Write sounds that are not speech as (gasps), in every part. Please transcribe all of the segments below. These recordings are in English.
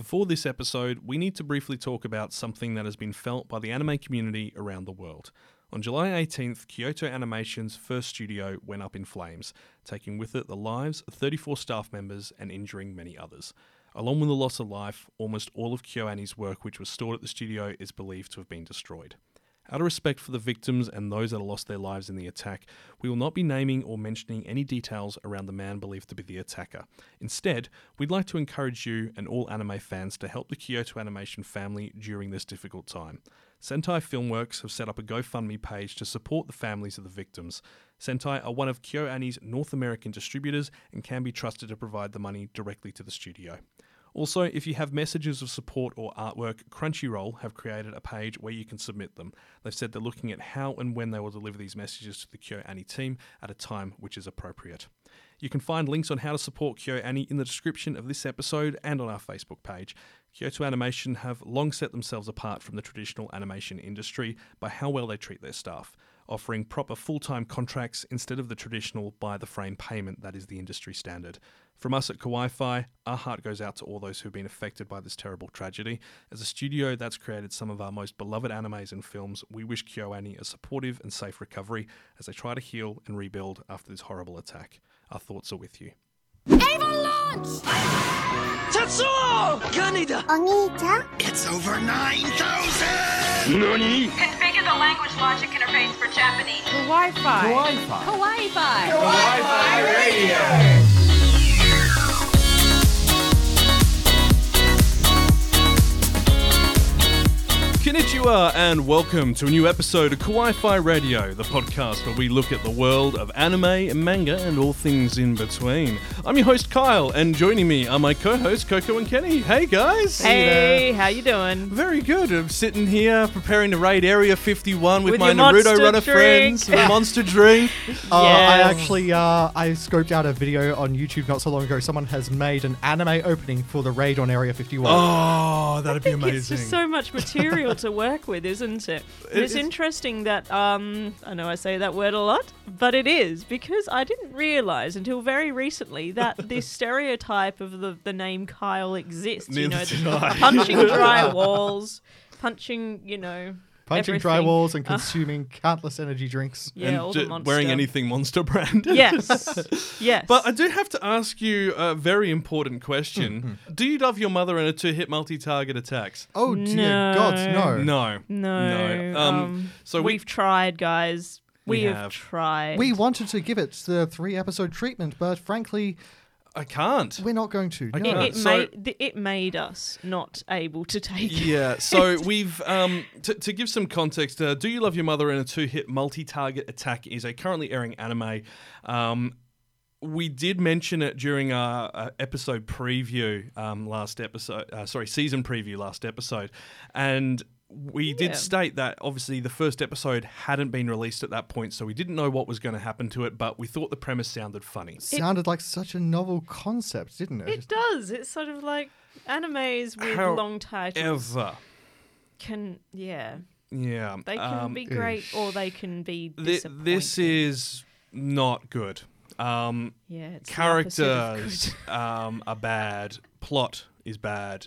Before this episode, we need to briefly talk about something that has been felt by the anime community around the world. On July 18th, Kyoto Animation's first studio went up in flames, taking with it the lives of 34 staff members and injuring many others. Along with the loss of life, almost all of KyoAni's work which was stored at the studio is believed to have been destroyed. Out of respect for the victims and those that lost their lives in the attack, we will not be naming or mentioning any details around the man believed to be the attacker. Instead, we'd like to encourage you and all anime fans to help the Kyoto Animation family during this difficult time. Sentai Filmworks have set up a GoFundMe page to support the families of the victims. Sentai are one of KyoAni's North American distributors and can be trusted to provide the money directly to the studio. Also, if you have messages of support or artwork, Crunchyroll have created a page where you can submit them. They've said they're looking at how and when they will deliver these messages to the KyoAni team at a time which is appropriate. You can find links on how to support KyoAni in the description of this episode and on our Facebook page. Kyoto Animation have long set themselves apart from the traditional animation industry by how well they treat their staff, offering proper full time contracts instead of the traditional by the frame payment that is the industry standard. From us at Kawaii Fi, our heart goes out to all those who've been affected by this terrible tragedy. As a studio that's created some of our most beloved animes and films, we wish KyoAni a supportive and safe recovery as they try to heal and rebuild after this horrible attack. Our thoughts are with you. Tetsuo! Kaneda! Oni-chan? It's over 9,000! Nani? (laughs) Configure the language logic interface for Japanese. Wi-Fi. Kawaii Fi! Konnichiwa and welcome to a new episode of Kawaii Fi Radio, the podcast where we look at the world of anime, and manga, and all things in between. I'm your host Kyle, and joining me are my co-hosts Coco and Kenny. Hey guys! Hey, how you doing? Very good. I'm sitting here preparing to raid Area 51 with, With my your Naruto monster runner drink. friends with (laughs) a monster drink. Uh, I Yes. actually uh, I scoped out a video on YouTube not so long ago. Someone has made an anime opening for the raid on Area 51. Oh, that'd be It's amazing. just so much material to work with, isn't it? It's is. interesting that um I know I say that word a lot, but it is because I didn't realize until very recently that (laughs) this stereotype of the the name Kyle exists. You know, punching (laughs) dry walls, punching, you know, Punching everything. drywalls and Uh, (laughs) consuming countless energy drinks. yeah, and all ju- the monster. wearing anything monster branded. (laughs) Yes, (laughs) yes. But I do have to ask you a very important question. Mm-hmm. Do you love your mother in a two-hit multi-target attacks? Oh dear No. gods, no. No. no, No. Um, um, so we- we've tried, guys. We We, have. have. tried. We wanted to give it the three episode treatment, but frankly, I can't. we're not going to. I No. can't. it, So- made th- it made us not able to take it. Yeah, so (laughs) we've um, t- to give some context. Uh, Do you love your mother in a two-hit multi-target attack is a currently airing anime. Um, we did mention it during our uh, episode preview um, last episode. Uh, sorry, season preview last episode, and we Yeah. did state that obviously the first episode hadn't been released at that point, so we didn't know what was going to happen to it. But we thought the premise sounded funny. Sounded like such a novel concept, didn't it? It does. It's sort of like animes with How long titles Ever, can yeah yeah, they can um, be great or they can be Thi- disappointing. this is not good. Um, yeah it's the opposite of characters good. (laughs) um, are bad. Plot is bad.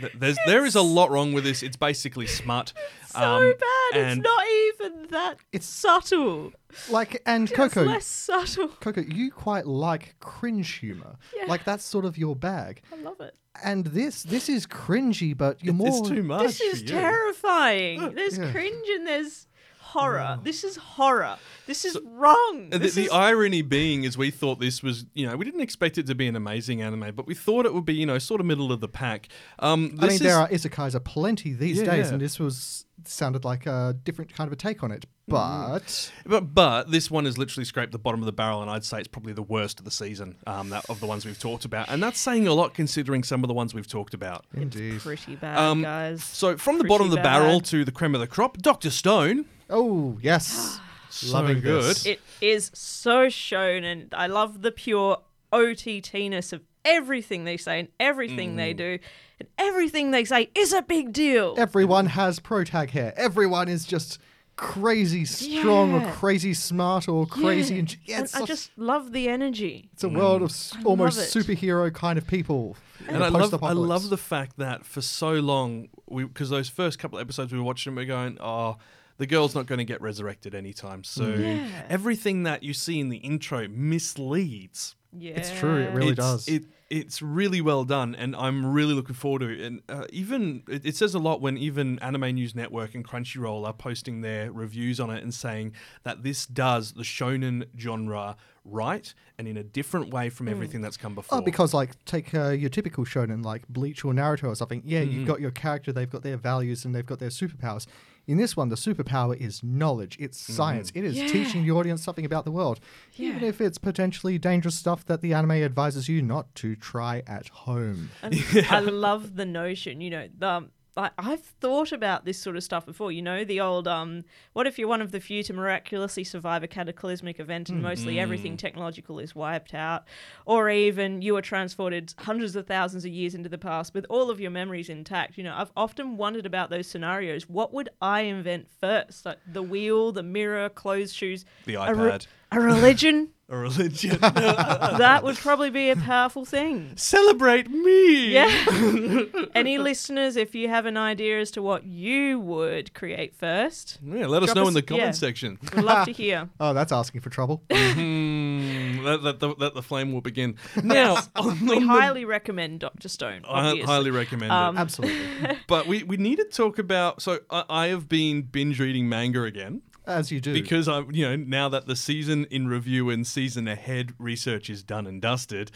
Th- There's there is a lot wrong with this. It's basically smut. so um, bad. and- It's not even that It's- subtle. Like and It's Coco, less subtle. Coco, you quite like cringe humor. Yeah. Like that's sort of your bag. I love it. And this this is cringy, but you're more It's too much. This is for you. terrifying. (laughs) There's Yeah. cringe and there's horror. This is horror. This is wrong. The, This the is- irony being is we thought this was, you know, we didn't expect it to be an amazing anime, but we thought it would be, you know, sort of middle of the pack. Um, I this mean, there is- are isekais plenty these Yeah, days, yeah. and this was sounded like a different kind of a take on it. Mm. But But but this one has literally scraped the bottom of the barrel, and I'd say it's probably the worst of the season um, that, of the ones we've talked about, and that's saying a lot considering some of the ones we've talked about. indeed, pretty bad, Um, guys. So from the Pretty bottom of the barrel to the creme of the crop, Doctor Stone, oh yes, (gasps) so loving good. this. It is so shown, and I love the pure OTT-ness of everything they say and everything they Mm. do, and everything they say is a big deal. Everyone has protag hair. Everyone is just crazy strong or crazy smart or crazy. Yeah. And, yeah, And it's, I such- just love the energy. it's a world of s- I almost superhero kind of people. And a I love, I love the fact that for so long, because those first couple of episodes we were watching, we're going, oh, the girl's not going to get resurrected anytime soon. Yeah. Everything that you see in the intro misleads. Yeah, It's true, it really it's, does. It, it's really well done, and I'm really looking forward to it. And uh, even it, it says a lot when even Anime News Network and Crunchyroll are posting their reviews on it and saying that this does the shonen genre right and in a different way from everything that's come before. Oh, because like take uh, your typical shonen like Bleach or Naruto or something. Yeah, Mm-hmm. you've got your character, they've got their values, and they've got their superpowers. In this one, the superpower is knowledge. It's Mm-hmm. science. It is Yeah. teaching the audience something about the world, even if it's potentially dangerous stuff that the anime advises you not to try at home. And I love the notion, you know, the, I, I've thought about this sort of stuff before. You know, the old, um, what if you're one of the few to miraculously survive a cataclysmic event and mostly everything technological is wiped out? Or even you are transported hundreds of thousands of years into the past with all of your memories intact. You know, I've often wondered about those scenarios. What would I invent first? Like the wheel, the mirror, clothes, shoes, the iPad, a religion? (laughs) a religion. (laughs) that would probably be a powerful thing. Celebrate me. Yeah. (laughs) Any listeners, if you have an idea as to what you would create first, Yeah, let us know us- in the comment yeah. section. we'd love to hear. Oh, that's asking for trouble. Hmm, that, that, that, that the flame will begin. Now, on, We on the- highly recommend Doctor Stone. I highly recommend Um, it. Absolutely, But we, we need to talk about. So I, I have been binge reading manga again as you do. because I, you know, now that the season in review and season ahead research is done and dusted,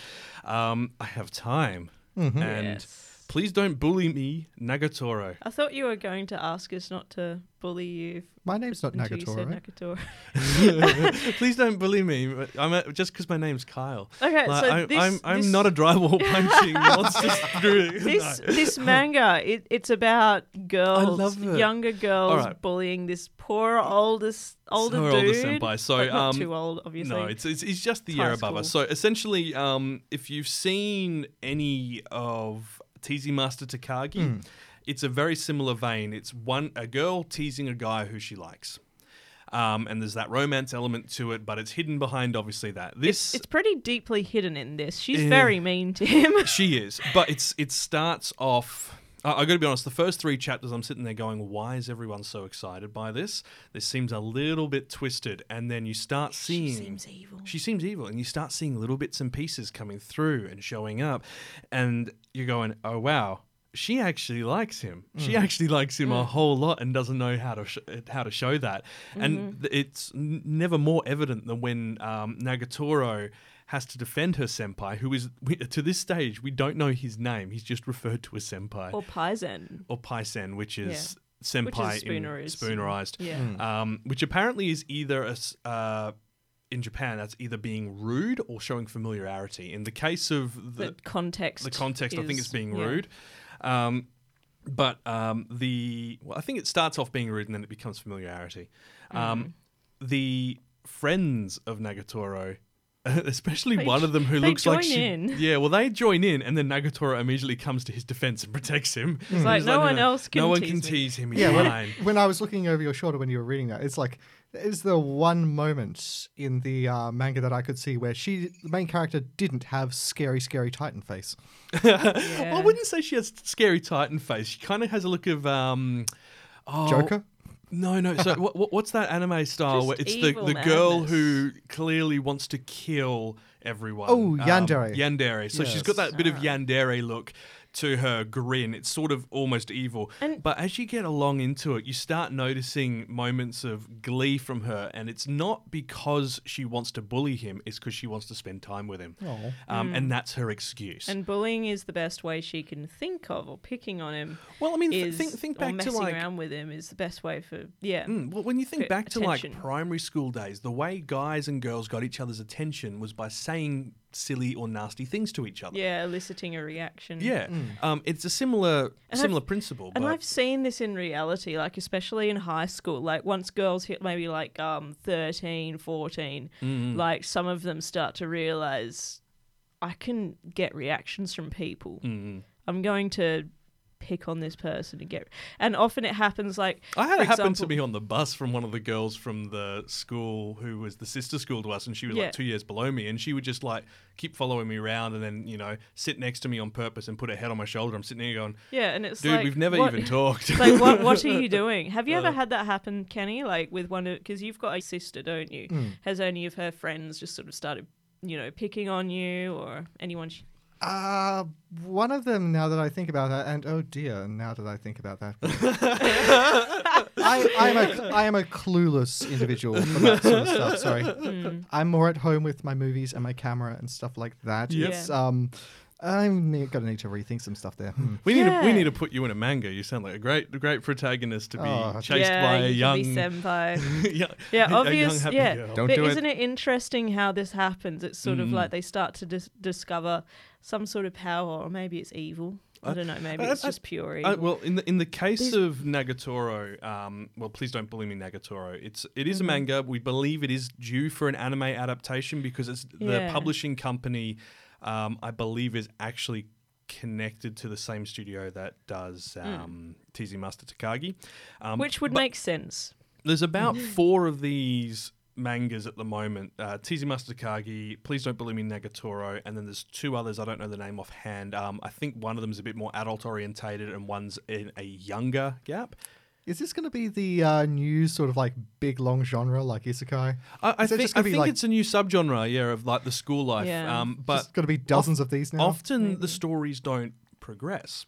um, I have time. Mm-hmm. And Yes. Please don't bully me, Nagatoro. I thought you were going to ask us not to bully you. My name's not until you said Nagatoro. Nagatoro. (laughs) please don't bully me. I'm a, just because my name's Kyle. Okay, Like, so I, this- I'm I'm this- not a drywall (laughs) punching monster. through. (laughs) This No. this manga, it, it's about girls, love it. younger girls Alright. bullying this poor oldest older Her dude. older senpai. So, but not um, too old, obviously. No, it's, it's, it's just the It's year high above us. So essentially, um, if you've seen any of Teasing Master Takagi, it's a very similar vein. It's one a girl teasing a guy who she likes. Um, and there's that romance element to it, but it's hidden behind obviously that. This it's pretty deeply hidden in this. She's Yeah. very mean to him. (laughs) she is, but it's it starts off. I got to be honest. The first three chapters, I'm sitting there going, "Why is everyone so excited by this? This seems a little bit twisted." And then you start seeing she seems evil. She seems evil, and you start seeing little bits and pieces coming through and showing up, and you're going, "Oh wow." She actually likes him. She actually likes him a whole lot and doesn't know how to sh- how to show that. And th- it's n- never more evident than when um, Nagatoro has to defend her senpai, who is we, to this stage we don't know his name. He's just referred to as senpai or Paizen. or paisen, which is Yeah. Which senpai is in spoonerized. spoonerized. Yeah. Um, which apparently is either a, uh, in Japan that's either being rude or showing familiarity. In the case of The, the context. the context, I think is- it's being yeah. rude. Um, but um, the well, I think it starts off being rude and then it becomes familiarity. Mm. Um, the friends of Nagatoro. (laughs) Especially They one of them who they looks like join she, in. (laughs) yeah. Well, they join in, and then Nagatoro immediately comes to his defense and protects him. He's like, "No one else can no one tease can me." tease him. Yeah, when, when I was looking over your shoulder when you were reading that, it's like is the one moment in the uh, manga that I could see where she, the main character, didn't have scary, scary Titan face. (laughs) Well, I wouldn't say she has scary Titan face. She kind of has a look of um, oh, Joker. No, no. So (laughs) what, what's that anime style? Just where it's the, evil the girl who clearly wants to kill everyone. Oh, Um, yandere. yandere. So she's got that bit of yandere look to her grin. It's sort of almost evil. And- but as you get along into it, you start noticing moments of glee from her, and it's not because she wants to bully him; it's because she wants to spend time with him. Um, And that's her excuse. And bullying is the best way she can think of, or picking on him. well, I mean, is, think think or back to messing like around with him is the best way for yeah. Mm, well, when you think for back to like primary school days, the way guys and girls got each other's attention was by saying silly or nasty things to each other. Yeah, eliciting a reaction. Yeah. Um, it's a similar And similar I've- principle. And but I've seen this in reality, like especially in high school. Like once girls hit maybe like um 13, 14, Mm-hmm. like some of them start to realize I can get reactions from people. Mm-hmm. I'm going to pick on this person and get. And often it happens like I had it happen to me on the bus from one of the girls from the school who was the sister school to us, and she was Yeah. like two years below me, and she would just like keep following me around, and then you know sit next to me on purpose and put her head on my shoulder. I'm sitting there going, Yeah, and it's "Dude, like we've never what- even talked." (laughs) Like what what are you (laughs) doing? Have you ever Uh. had that happen, Kenny? Like with one of because you've got a sister, don't you? Hmm. Has any of her friends just sort of started, you know, picking on you or anyone? She... Uh, one of them, now that I think about that, and oh dear, now that I think about that. (laughs) I, I, am a, I am a clueless individual for that sort of stuff. Sorry. Hmm. I'm more at home with my movies and my camera and stuff like that. Yep. It's, um, I'm gonna need to rethink some stuff there. Hmm. we need to we need to put you in a manga. You sound like a great great protagonist to be Oh, chased yeah, by a you young, could be senpai. (laughs) young Yeah, a young, obvious. happy yeah, girl. Don't but do it. isn't it interesting how this happens? It's sort of Mm. like they start to dis- discover some sort of power, or maybe it's evil. I don't know. Maybe I- it's I- just pure evil. Uh, well, in the in the case These- of Nagatoro, um, well, please don't bully me, Nagatoro. It's it Mm-hmm. a manga. We believe it is due for an anime adaptation because it's the Yeah. publishing company. Um, I believe is actually connected to the same studio that does um, Teasing Master Takagi, um, Mm. Which would make sense. There's about (laughs) four of these mangas at the moment. Uh, Teasing Master Takagi, Please Don't Bully Me, Nagatoro, and then there's two others. I don't know the name offhand. Um, I think one of them is a bit more adult orientated, and one's in a younger gap. Is this going to be the uh, new sort of like big long genre like isekai? I, I think, I think like- it's a new subgenre, yeah, of like the school life. Yeah. Um, But but Just going to be dozens of these now. often the stories don't progress,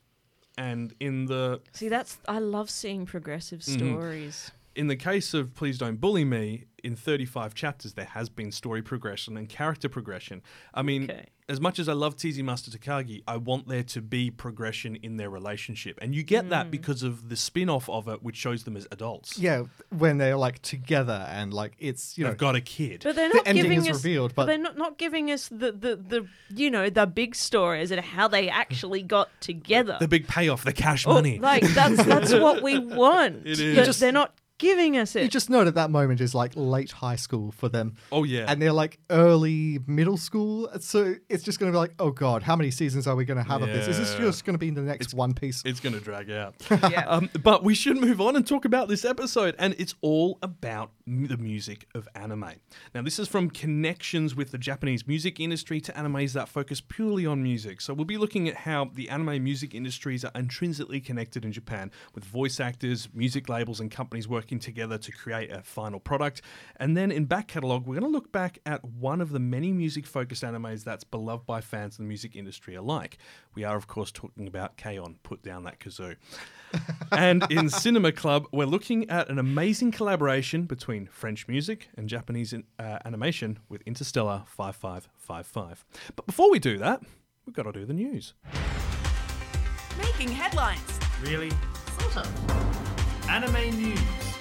and in the See, that's I love seeing progressive Mm-hmm. stories. In the case of Please Don't Bully Me, in 35 chapters, there has been story progression and character progression. I mean, Okay. as much as I love Teasing Master Takagi, I want there to be progression in their relationship. And you get that hmm. because of the spin off of it, which shows them as adults. yeah, when they're like together and like it's you know They've got a kid. But they're The not ending giving is us. revealed, but- they're not, not giving us the, the, the you know the big stories and how they actually got together. the big payoff, the cash Or, money. Like that's that's (laughs) what we want. It is. But Just- they're not giving us it. you just know that that moment is like late high school for them. oh, yeah. And they're like early middle school. So it's just going to be like, oh God, how many seasons are we going to have of this? Is this just going to be the next One Piece? It's going to drag out. (laughs) Yeah. um, but we should move on and talk about this episode. And it's all about m- the music of anime. Now, this is from connections with the Japanese music industry to animes that focus purely on music. So we'll be looking at how the anime music industries are intrinsically connected in Japan with voice actors, music labels, and companies working together to create a final product. And then in back catalogue, we're going to look back at one of the many music focused animes that's beloved by fans of the music industry alike. We are, of course, talking about K-On! Put Down That Kazoo. (laughs) and in Cinema Club, we're looking at an amazing collaboration between French music and Japanese uh, animation with Interstellar 5555. But before we do that, we've got to do the news. Making headlines. Really? Sort of. Anime news.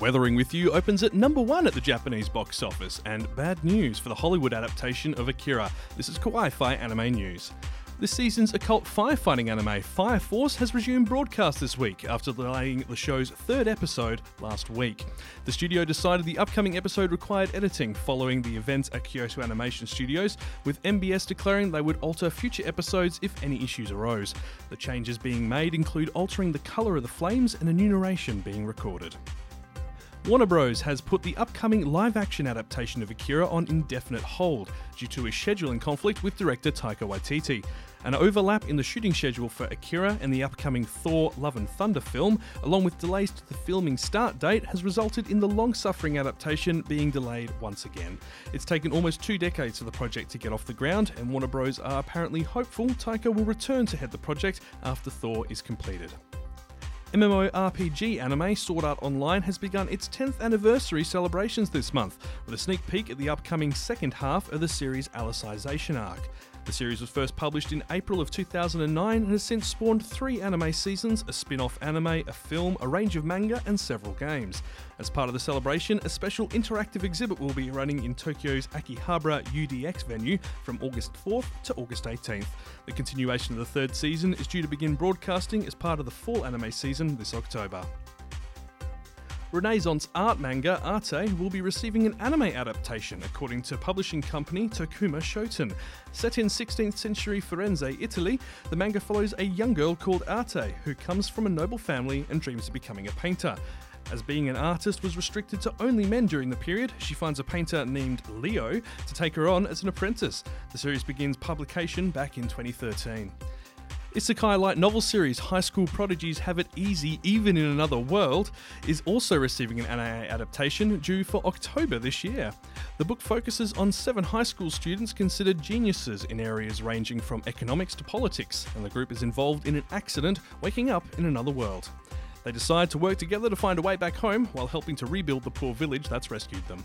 Weathering with You opens at number one at the Japanese box office, and bad news for the Hollywood adaptation of Akira. This is Kawaii Fi Anime News. This season's occult firefighting anime, Fire Force, has resumed broadcast this week after delaying the show's third episode last week. The studio decided the upcoming episode required editing following the events at Kyoto Animation Studios, with MBS declaring they would alter future episodes if any issues arose. The changes being made include altering the colour of the flames and a new narration being recorded. Warner Bros. has put the upcoming live action adaptation of Akira on indefinite hold due to a scheduling conflict with director Taika Waititi. An overlap in the shooting schedule for Akira and the upcoming Thor Love and Thunder film, along with delays to the filming start date, has resulted in the long suffering adaptation being delayed once again. It's taken almost two decades for the project to get off the ground, and Warner Bros. are apparently hopeful Taika will return to head the project after Thor is completed. MMORPG anime Sword Art Online has begun its 10th anniversary celebrations this month, with a sneak peek at the upcoming second half of the series' Alicization arc. The series was first published in April of 2009 and has since spawned three anime seasons, a spin off anime, a film, a range of manga, and several games. As part of the celebration, a special interactive exhibit will be running in Tokyo's Akihabara UDX venue from August 4th to August 18th. The continuation of the third season is due to begin broadcasting as part of the fall anime season this October. Renaissance art manga Arte will be receiving an anime adaptation, according to publishing company Tokuma Shoten. Set in 16th century Firenze, Italy, the manga follows a young girl called Arte who comes from a noble family and dreams of becoming a painter. As being an artist was restricted to only men during the period, she finds a painter named Leo to take her on as an apprentice. The series begins publication back in 2013. Isekai light novel series High School Prodigies Have It Easy Even in Another World is also receiving an anime adaptation due for October this year. The book focuses on seven high school students considered geniuses in areas ranging from economics to politics, and the group is involved in an accident waking up in another world. They decide to work together to find a way back home while helping to rebuild the poor village that's rescued them.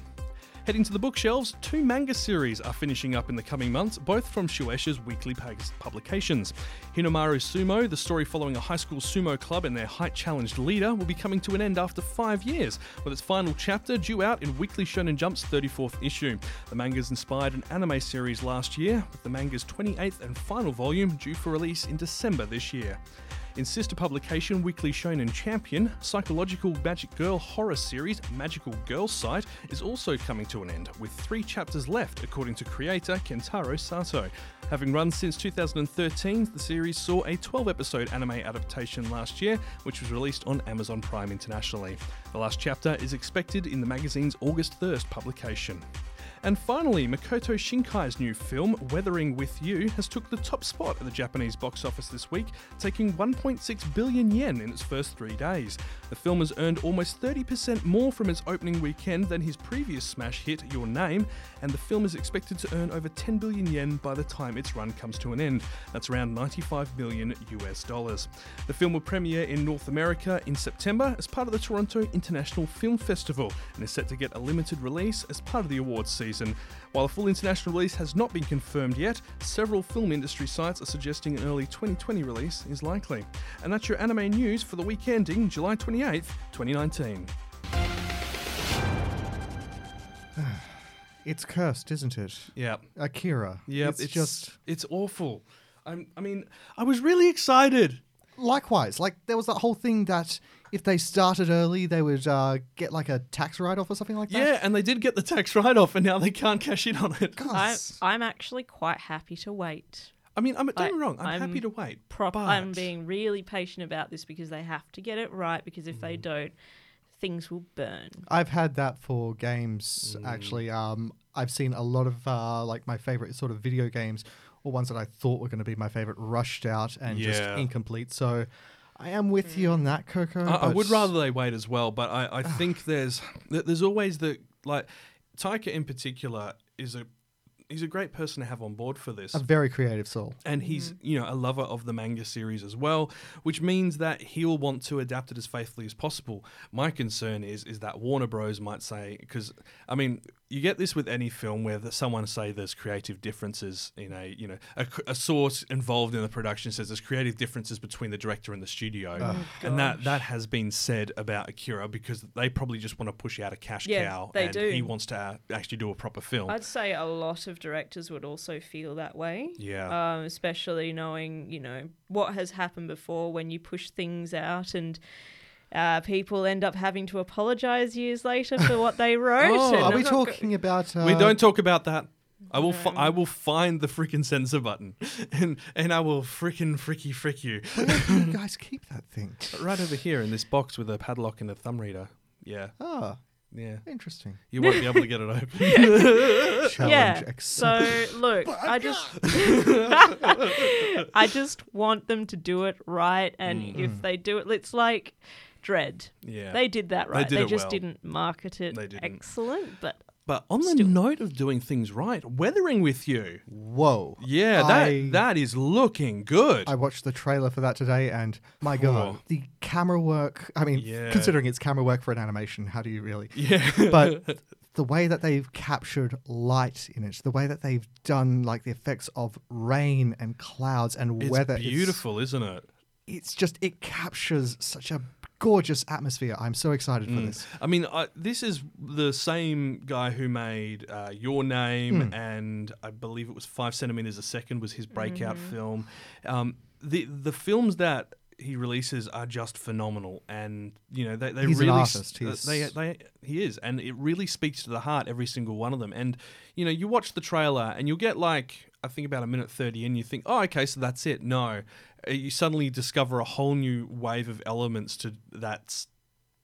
Heading to the bookshelves, two manga series are finishing up in the coming months, both from Shueisha's weekly publications. Hinomaru Sumo, the story following a high school sumo club and their height challenged leader, will be coming to an end after five years, with its final chapter due out in Weekly Shonen Jump's 34th issue. The manga's inspired an anime series last year, with the manga's 28th and final volume due for release in December this year. In sister publication Weekly Shonen Champion, psychological magic girl horror series Magical Girl Site is also coming to an end, with three chapters left, according to creator Kentaro Sato. Having run since 2013, the series saw a 12 episode anime adaptation last year, which was released on Amazon Prime internationally. The last chapter is expected in the magazine's August 1st publication. And finally, Makoto Shinkai's new film, Weathering with You, has took the top spot at the Japanese box office this week, taking 1.6 billion yen in its first three days. The film has earned almost 30% more from its opening weekend than his previous smash hit, Your Name, and the film is expected to earn over 10 billion yen by the time its run comes to an end. That's around 95 million US dollars. The film will premiere in North America in September as part of the Toronto International Film Festival and is set to get a limited release as part of the awards season. While a full international release has not been confirmed yet, several film industry sites are suggesting an early 2020 release is likely. And that's your anime news for the week ending July 28th, 2019. (sighs) It's cursed, isn't it? Yeah. Akira. Yeah, it's, it's just it's awful. I'm, I mean, I was really excited. likewise. Like there was that whole thing that if they started early, they would uh, get like a tax write off or something like that. Yeah, and they did get the tax write off, and now they can't cash in on it. I'm, Gosh. I'm actually quite happy to wait. I mean, I'm, don't I- get me wrong. I'm, I'm happy to wait. Prop- but I'm being really patient about this because they have to get it right. Because if Mm. they don't, things will burn. I've had that for games Mm. actually. Um, I've seen a lot of uh, like my favorite sort of video games or ones that I thought were going to be my favorite rushed out and just Yeah. incomplete. So I am with you on mm. that, Coco. I, I would rather they wait as well, but I, I (sighs) think there's there's always the like Taika in particular is a he's a great person to have on board for this. a very creative soul. and he's you know a lover of the manga series as well, which means that he'll want to adapt it as faithfully as possible. My concern is is that Warner Bros might say because I mean you get this with any film where the, someone say there's creative differences in a you know a, c- a source involved in the production says there's creative differences between the director and the studio, and that that has been said about Akira because they probably just want to push out a cash Yeah, cow, they and do. he wants to uh, actually do a proper film. I'd say a lot of directors would also feel that way. Yeah. Um, especially knowing, you know, what has happened before when you push things out and uh, people end up having to apologize years later for what they (laughs) wrote. Oh, Are I'm we not go- talking about? Uh, we don't talk about that. I will. Fi- I will find the freaking censor button, (laughs) and and I will freaking fricky frick you Where do you (laughs) guys keep that thing? right over here in this box with a padlock and a thumb reader. Yeah, Ah, yeah. interesting. You won't be able to get it open. (laughs) Challenge yeah. accepted. So look, I just (laughs) I just want them to do it right and Mm. if they do it it's like Dredd. yeah. They did that right. They, did They, it just well. didn't market it They didn't. excellent, but but on the Still. note of doing things right, weathering with you. Whoa. Yeah, that I- that is looking good. I watched the trailer for that today, and my god, Oh. the camera work. I mean, Yeah. considering it's camera work for an animation, how do you really? yeah, But (laughs) the way that they've captured light in it, the way that they've done like the effects of rain and clouds and it's weather, it's- beautiful, isn't it? It's, just it captures such a gorgeous atmosphere. I'm so excited Mm. for this. I mean, I, this is the same guy who made uh, Your Name, Hmm. and I believe it was Five Centimeters a Second was his breakout Mm-hmm. film. Um, the the films that he releases are just phenomenal, and you know they, they He's an really artist. uh, He's- they they he is, and it really speaks to the heart every single one of them. And you know you watch the trailer and you'll get like I think about a minute thirty, and you think, oh okay, so that's it. No, Uh, you suddenly discover a whole new wave of elements to that's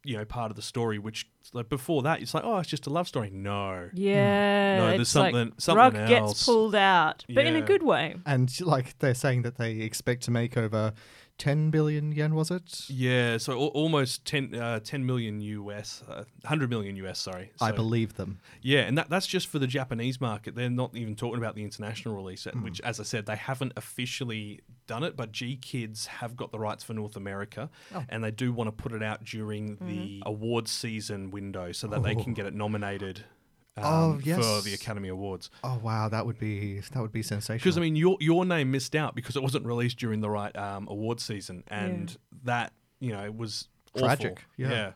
you know part of the story, which like before that it's like oh it's just a love story. No, Yeah, No, there's it's like something- something rug else. gets pulled out, but in a good way. And like they're saying that they expect to make over 10 billion yen, was it? Yeah, so al- almost 10, uh, 10 million US, uh, 100 million US, sorry. I believe them. Yeah, and that, that's just for the Japanese market. They're not even talking about the international release, Hmm. which, as I said, they haven't officially done it, but GKIDS have got the rights for North America, Oh. and they do want to put it out during the awards season window so that they can get it nominated um, Oh, yes. for the Academy Awards. Oh wow, that would be that would be sensational. Because I mean, your your name missed out because it wasn't released during the right um, award season, and that you know was awful. Tragic, yeah.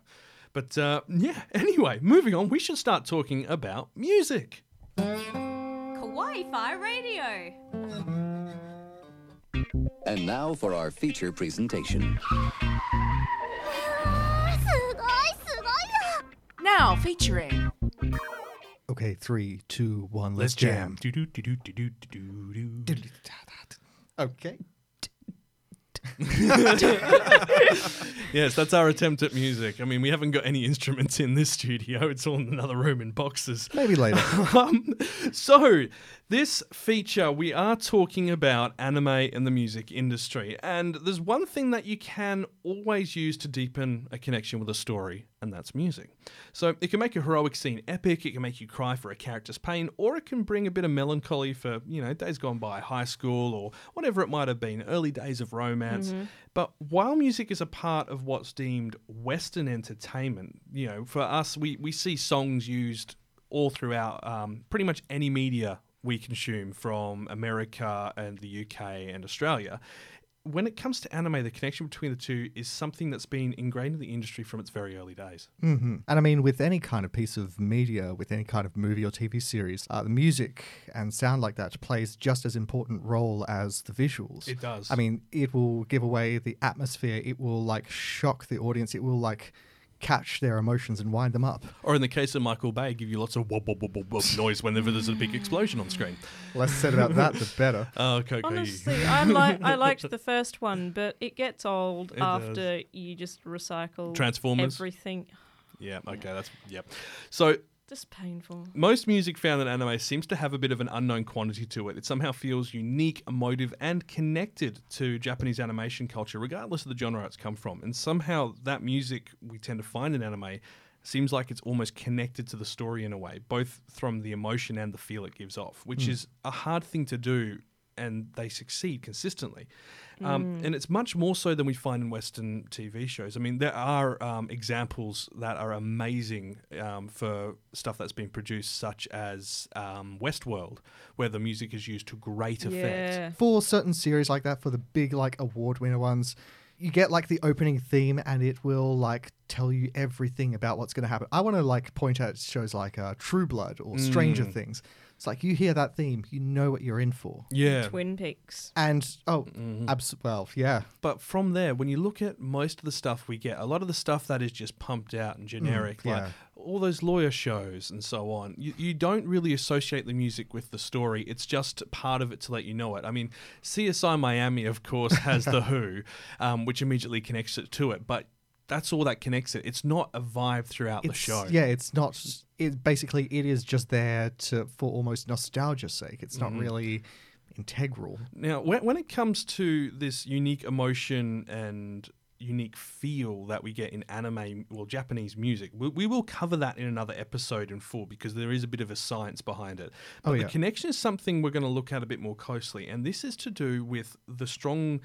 But uh, yeah. (laughs) Anyway, moving on. We should start talking about music. Kawaii Fi Radio. And now for our feature presentation. (laughs) Now featuring okay, three, two, one, let's, jam. Do-do-do-do-do-do-do-do. Okay. (laughs) Yes, that's our attempt at music. I mean, we haven't got any instruments in this studio. It's all in another room in boxes. Maybe later. (laughs) um, so, this feature, we are talking about anime and the music industry. And there's one thing that you can always use to deepen a connection with a story, and that's music. So, it can make a heroic scene epic, it can make you cry for a character's pain, or it can bring a bit of melancholy for, you know, days gone by, high school, or whatever it might have been, early days of romance. But while music is a part of what's deemed Western entertainment, you know, for us, we, we see songs used all throughout um, pretty much any media we consume from America and the UK and Australia. When it comes to anime, the connection between the two is something that's been ingrained in the industry from its very early days. hmm And I mean, with any kind of piece of media, with any kind of movie or TV series, uh, the music and sound like that plays just as important role as the visuals. It does. I mean, it will give away the atmosphere. It will like shock the audience. It will like catch their emotions and wind them up. Or in the case of Michael Bay, give you lots of wob wob wob wob wob noise whenever there's a big explosion on screen. Less said about that, the better. Oh, (laughs) okay, okay. Honestly, I like I liked the first one, but it gets old It after you just recycle Transformers? everything. Yeah, okay, that's yep. So Just painful. Most music found in anime seems to have a bit of an unknown quantity to it. It somehow feels unique, emotive, and connected to Japanese animation culture, regardless of the genre it's come from. And somehow that music we tend to find in anime seems like it's almost connected to the story in a way, both from the emotion and the feel it gives off, which hmm. is a hard thing to do, and they succeed consistently. Um, and it's much more so than we find in Western TV shows. I mean, there are um, examples that are amazing um, for stuff that's been produced, such as um, Westworld, where the music is used to great effect. Yeah. For certain series like that, for the big like award winner ones, you get like the opening theme and it will like tell you everything about what's going to happen. I want to like point out shows like uh, True Blood or Stranger Things. It's like you hear that theme, you know what you're in for. Yeah. Twin Peaks. And oh, abs- well, yeah. But from there, when you look at most of the stuff we get, a lot of the stuff that is just pumped out and generic, like yeah. all those lawyer shows and so on, you, you don't really associate the music with the story. It's just part of it to let you know it. I mean, CSI Miami, of course, has (laughs) The Who, um, which immediately connects it to it, but that's all that connects it. It's not a vibe throughout the show. yeah, it's not. It basically it is just there to for almost nostalgia's sake. It's Mm-hmm. not really integral. Now, when, when it comes to this unique emotion and unique feel that we get in anime, well, Japanese music, we, we will cover that in another episode in full because there is a bit of a science behind it. But Oh, the connection is something we're going to look at a bit more closely, and this is to do with the strong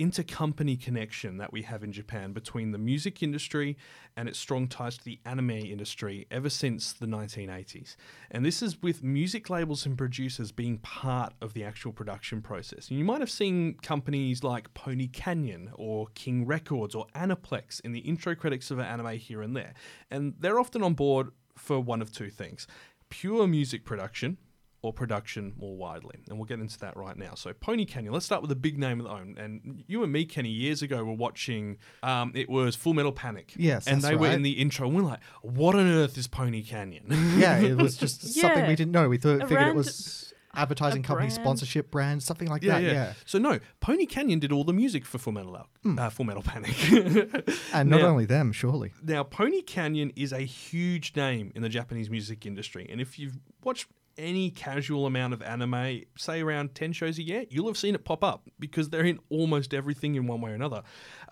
intercompany connection that we have in Japan between the music industry and its strong ties to the anime industry ever since the 1980s. And this is with music labels and producers being part of the actual production process. And you might have seen companies like Pony Canyon or King Records or Aniplex in the intro credits of an anime here and there. And they're often on board for one of two things pure music production or production more widely. And we'll get into that right now. So, Pony Canyon, let's start with a big name of the own. And you and me, Kenny, years ago were watching, um, it was Full Metal Panic. Yes, And that's they were in the intro, and we're like, what on earth is Pony Canyon? yeah, it (laughs) was just something we didn't know. We thought figured it was advertising company brand. sponsorship brand, something like Yeah, that. yeah, Yeah. So no, Pony Canyon did all the music for Full Metal, Al- uh, Full Metal Panic. (laughs) And not Now- only them, surely. Now, Pony Canyon is a huge name in the Japanese music industry, and if you've watched any casual amount of anime, say around 10 shows a year, you'll have seen it pop up because they're in almost everything in one way or another.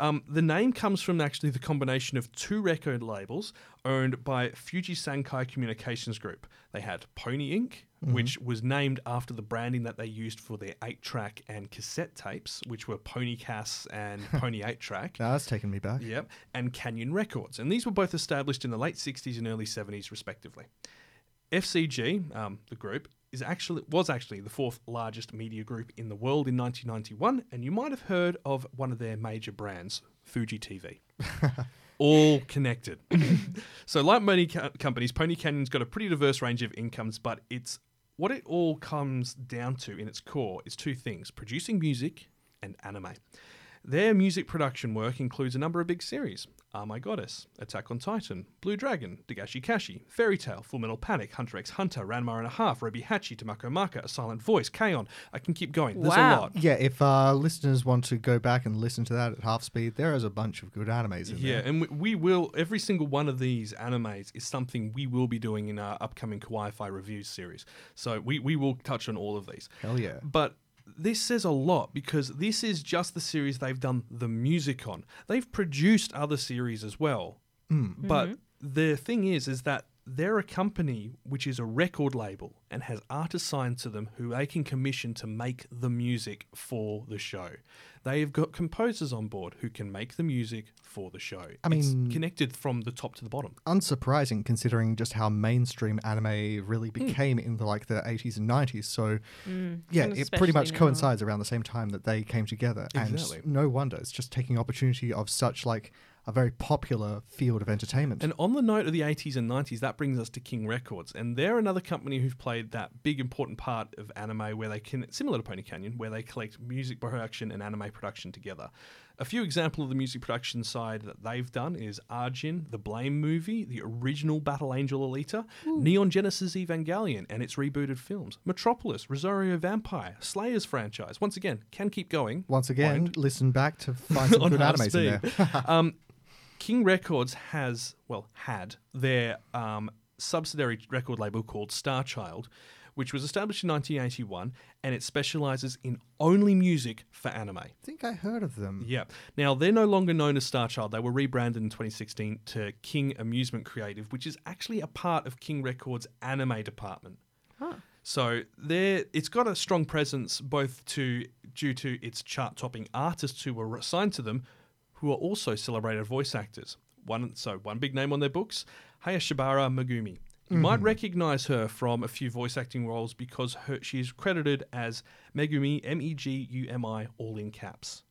Um, the name comes from actually the combination of two record labels owned by Fuji Sankei Communications Group. They had Pony Inc., which was named after the branding that they used for their 8 track and cassette tapes, which were Pony Cass and (laughs) Pony 8 track. Now that's taken me back. Yep, and Canyon Records. And these were both established in the late 60s and early 70s, respectively. FCG, um, the group, is actually was actually the fourth largest media group in the world in 1991, and you might have heard of one of their major brands, Fuji TV. (laughs) All connected. (coughs) so, like many co- companies, Pony Canyon's got a pretty diverse range of incomes, but it's what it all comes down to in its core is two things: producing music and anime. Their music production work includes a number of big series Are My Goddess, Attack on Titan, Blue Dragon, Dagashi Kashi, Fairy Tail, Full Metal Panic, Hunter x Hunter, Ranma and a Half, Robi Hachi, Tamako Market, A Silent Voice, K-On. I can keep going. There's Wow. a lot. Yeah, if uh, listeners want to go back and listen to that at half speed, there is a bunch of good animes in Yeah, there. Yeah, and we, we will, every single one of these animes is something we will be doing in our upcoming Kawaii Fi reviews series. So we, we will touch on all of these. Hell yeah. But this says a lot because this is just the series they've done the music on. They've produced other series as well. Hmm. But mm-hmm. the thing is, is that they're a company which is a record label and has artists signed to them who they can commission to make the music for the show. They've got composers on board who can make the music for the show. I it's mean- connected from the top to the bottom. Unsurprising considering just how mainstream anime really Hmm. became in the like the 80s and 90s. So yeah, and it pretty much now. coincides around the same time that they came together. Exactly. And no wonder it's just taking opportunity of such like a very popular field of entertainment. And on the note of the 80s and 90s, that brings us to King Records. And they're another company who've played that big important part of anime where they can, similar to Pony Canyon, where they collect music production and anime production together. A few examples of the music production side that they've done is Arjun, the Blame movie, the original Battle Angel Alita, Neon Genesis Evangelion and its rebooted films, Metropolis, Rosario Vampire, Slayers franchise. Once again, can keep going. Once again, Won't. listen back to find some (laughs) on good half animes in there. (laughs) um, King Records has, well, had their um, subsidiary record label called Starchild, which was established in 1981, and it specializes in only music for anime. I think I heard of them. Yeah. Now, they're no longer known as Starchild. They were rebranded in 2016 to King Amusement Creative, which is actually a part of King Records' anime department. So there, it's got a strong presence both to due to its chart-topping artists who were assigned to them, who are also celebrated voice actors. One, so one big name on their books, Hayashibara Megumi. You mm-hmm. might recognize her from a few voice acting roles because her, she is credited as Megumi, M E G U M I, all in caps.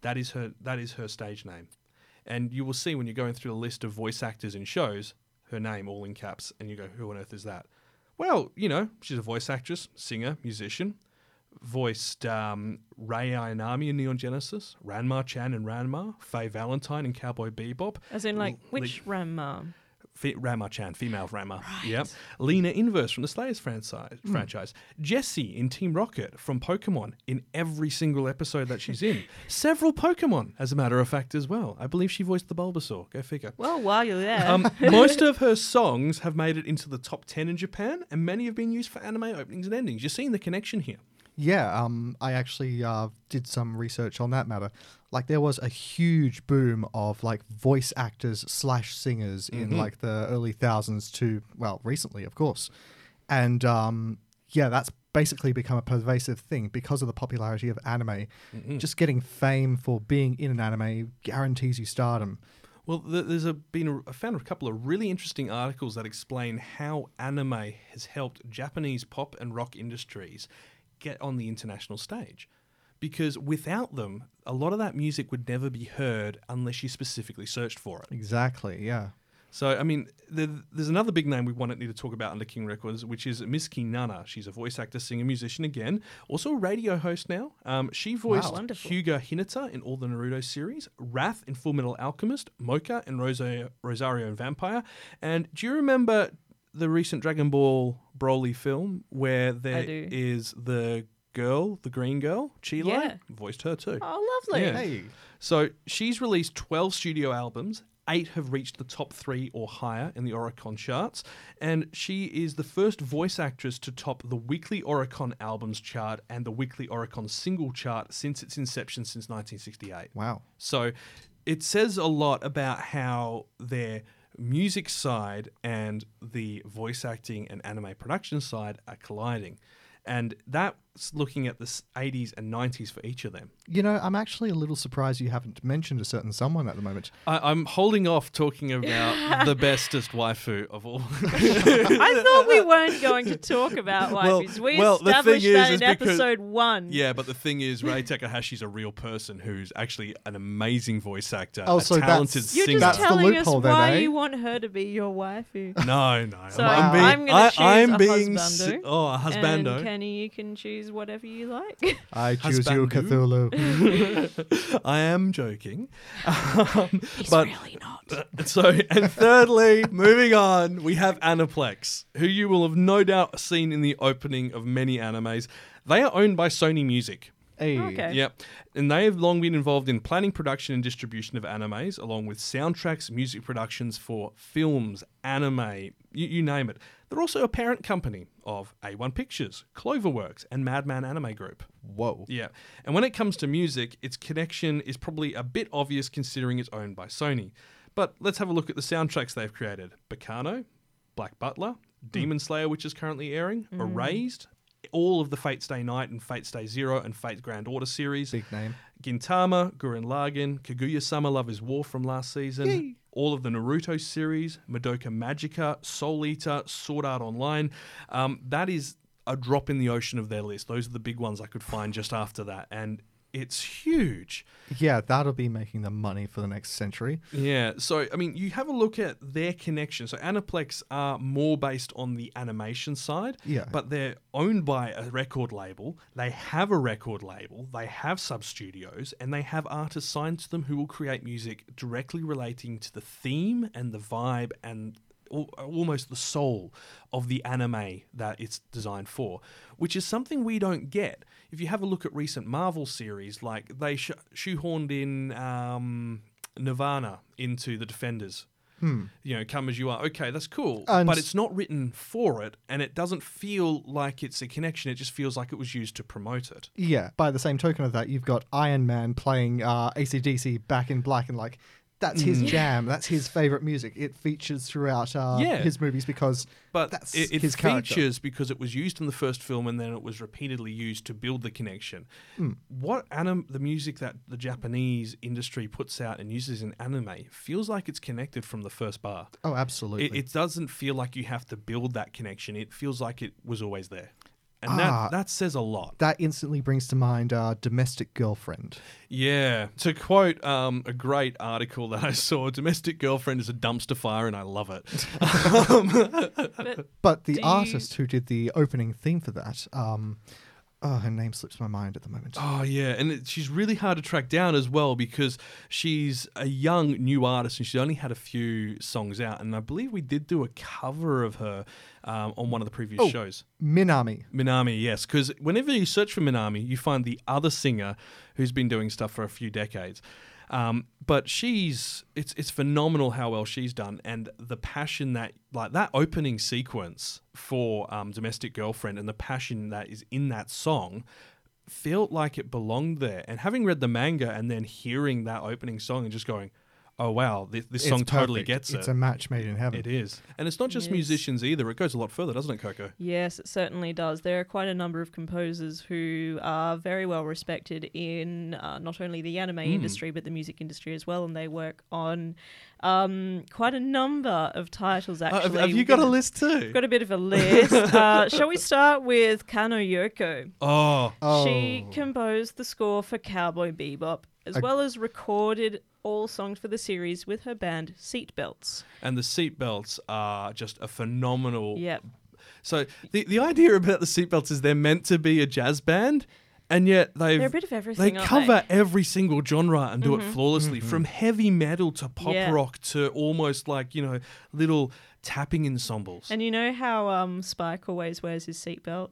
That is her. That is her stage name, and you will see when you're going through the list of voice actors in shows, her name all in caps, and you go, "Who on earth is that?" Well, you know, she's a voice actress, singer, musician. Voiced um, Rei Ayanami in Neon Genesis, Ranma Chan in Ranma, Faye Valentine in Cowboy Bebop, As in, like, L- which? Um, Fe- Rama Chan, female Rama. Yep. Lina Inverse from the Slayers franchise. franchise. Jessie in Team Rocket from Pokemon in every single episode that she's in. (laughs) Several Pokemon, as a matter of fact, as well. I believe she voiced the Bulbasaur. Go figure. well, while you're there, Um, (laughs) most of her songs have made it into the top 10 in Japan, and many have been used for anime openings and endings. You're seeing the connection here. Yeah, um, I actually uh, did some research on that matter. Like, there was a huge boom of like voice actors slash singers in like the early thousands to well, recently, of course, and um, yeah, that's basically become a pervasive thing because of the popularity of anime. Just getting fame for being in an anime guarantees you stardom. Well, th- there's a, been a, I found a couple of really interesting articles that explain how anime has helped Japanese pop and rock industries get on the international stage. Because without them, a lot of that music would never be heard unless you specifically searched for it. Exactly. Yeah. So, I mean, there, there's another big name we wanted need to talk about under King Records, which is Mizuki Nana. She's a voice actor, singer, musician again, also a radio host now. Um, she voiced Wonderful. Hyuga Hinata in all the Naruto series, Wrath in Full Metal Alchemist, Moka in Rosa- Rosario and Vampire. And do you remember the recent Dragon Ball Broly film where there is the girl, the green girl, Chilo? Yeah. Voiced her too. Oh, lovely. Yeah. Hey. So she's released 12 studio albums. Eight have reached the top three or higher in the Oricon charts, and she is the first voice actress to top the weekly Oricon albums chart and the weekly Oricon single chart since its inception since 1968. Wow. So it says a lot about how their music side and the voice acting and anime production side are colliding. And that's looking at the 80s and 90s for each of them. You know, I'm actually a little surprised you haven't mentioned a certain someone at the moment. I, I'm holding off talking about (laughs) the bestest waifu of all. I thought we weren't going to talk about (laughs) Well- waifus. we well, established thing is- that is in because- episode one. yeah, but the thing is, Rie Takahashi's a real person who's actually an amazing voice actor, Oh, a so talented that's- You're just That's the telling us loophole then, why eh? you want her to be your waifu. no, no. So I'm being, I'm gonna I, choose I'm a being husbando. s- oh, a husbando. And Kenny, you can choose whatever you like. I choose you, Cthulhu. (laughs) I am joking. (laughs) Um, He's but really not. (laughs) so, and thirdly, moving on, we have Aniplex, who you will have no doubt seen in the opening of many animes. They are owned by Sony Music. Hey. Oh, okay. Yep. And they have long been involved in planning, production, and distribution of animes, along with soundtracks, music productions for films, anime, you, you name it. They're also a parent company of A1 Pictures, Cloverworks, and Madman Anime Group. Whoa. Yeah. And when it comes to music, its connection is probably a bit obvious considering it's owned by Sony. But let's have a look at the soundtracks they've created Baccano, Black Butler, hmm. Demon Slayer, which is currently airing, mm-hmm. Erased, all of the Fate Stay Night and Fate Stay Zero and Fate Grand Order series. Big name. Gintama, Gurren Lagann, Kaguya Sama Love is War from last season, all of the Naruto series, Madoka Magica, Soul Eater, Sword Art Online. Um, that is a drop in the ocean of their list. Those are the big ones I could find just after that. And it's huge. Yeah, that'll be making them money for the next century. Yeah, so I mean, you have a look at their connection. So Aniplex are more based on the animation side, Yeah. but they're owned by a record label. They have a record label. They have sub studios, and they have artists signed to them who will create music directly relating to the theme and the vibe and almost the soul of the anime that it's designed for, which is something we don't get. If you have a look at recent Marvel series, like they sh- shoehorned in um, Nirvana into the Defenders. You know, come as you are. Okay, that's cool, And- but it's not written for it, and it doesn't feel like it's a connection. It just feels like it was used to promote it. Yeah. By the same token of that, you've got Iron Man playing uh, ACDC Back in Black, and like that's his jam. That's his favorite music. It features throughout uh, Yeah. his movies because But that's it, it his character. features because it was used in the first film and then it was repeatedly used to build the connection. Hmm. What anim- the music that the Japanese industry puts out and uses in anime feels like it's connected from the first bar. Oh, absolutely. It, it doesn't feel like you have to build that connection. It feels like it was always there, and Ah. that that says a lot. that instantly brings to mind uh, Domestic Girlfriend. Yeah. To quote um, a great article that I saw, "Domestic girlfriend is a dumpster fire," and I love it. (laughs) (laughs) But the Do you- artist who did the opening theme for that, um, oh, her name slips my mind at the moment. Oh yeah, and it, she's really hard to track down as well because she's a young new artist and she's only had a few songs out. And I believe we did do a cover of her um, on one of the previous Oh. shows. Minami. Minami, yes, because whenever you search for Minami, you find the other singer who's been doing stuff for a few decades. Um, but she's it's it's phenomenal how well she's done and the passion that like that opening sequence for um, domestic girlfriend and the passion that is in that song felt like it belonged there. And having read the manga and then hearing that opening song and just going, oh wow, this, this It's song totally gets It's it. It's a match made in heaven. It is, and it's not just Yes. musicians either. It goes a lot further, doesn't it, Coco? Yes, it certainly does. There are quite a number of composers who are very well respected in uh, not only the anime Hmm. industry but the music industry as well, and they work on um, quite a number of titles. Uh, Actually, have, have you got a list too? We've got a bit of a list. (laughs) uh, shall we start with Kanno Yoko? oh, Oh, She composed the score for Cowboy Bebop, as A- well as recorded all songs for the series with her band Seatbelts. And the seatbelts are just a phenomenal. Yep. So the the idea about the seatbelts is they're meant to be a jazz band, and yet they've They're a bit of they everything. aren't cover every single genre and do it flawlessly, from heavy metal to pop Yeah. rock to almost like you know little tapping ensembles. And you know how um, Spike always wears his seatbelt?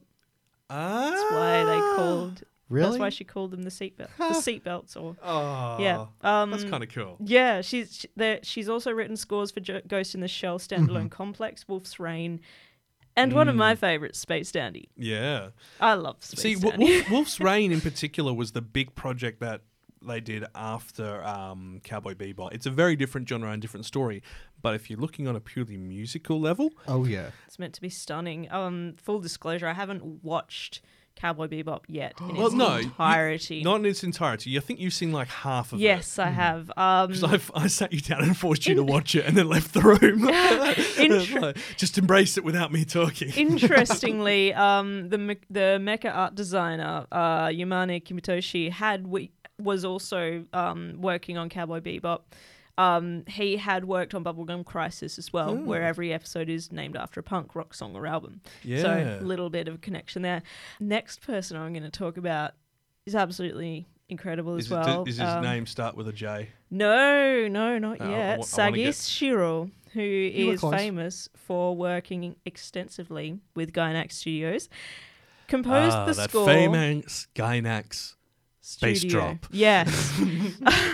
ah, That's why they called. Really? That's why she called them the seatbelt. the seatbelts, or Oh, yeah. Um, that's kind of cool. Yeah, she's she, she's also written scores for Jo- Ghost in the Shell standalone Mm-hmm. complex, Wolf's Rain, and one of Mm. my favorites, Space Dandy. Yeah. I love Space See, w- Dandy. Wolf, (laughs) Wolf's Rain in particular was the big project that they did after um, Cowboy Bebop. It's a very different genre and different story, but if you're looking on a purely musical level, Oh yeah. it's meant to be stunning. Um, full disclosure, I haven't watched Cowboy Bebop yet in (gasps) well, its no, you- entirety. not in its entirety. I think you've seen like half of it. yes, I have. Um, Because I've I sat you down and forced you to (laughs) watch it and then left the room. (laughs) Inter- (laughs) Like, Just embrace it without me talking. Interestingly, um, the me- the mecha art designer uh, Yamane Kimitoshi had we was also um, working on Cowboy Bebop. Um, he had worked on Bubblegum Crisis as well, where every episode is named after a punk rock song or album. Yeah. So a little bit of a connection there. Next person I'm going to talk about is absolutely incredible Is as well. does his Um, name start with a J? No, no, not Oh, yet. I Sagis get- Shiro, who were is famous for working extensively with Gainax Studios, composed ah, the that score. famous Gainax bass drop. Yes. (laughs)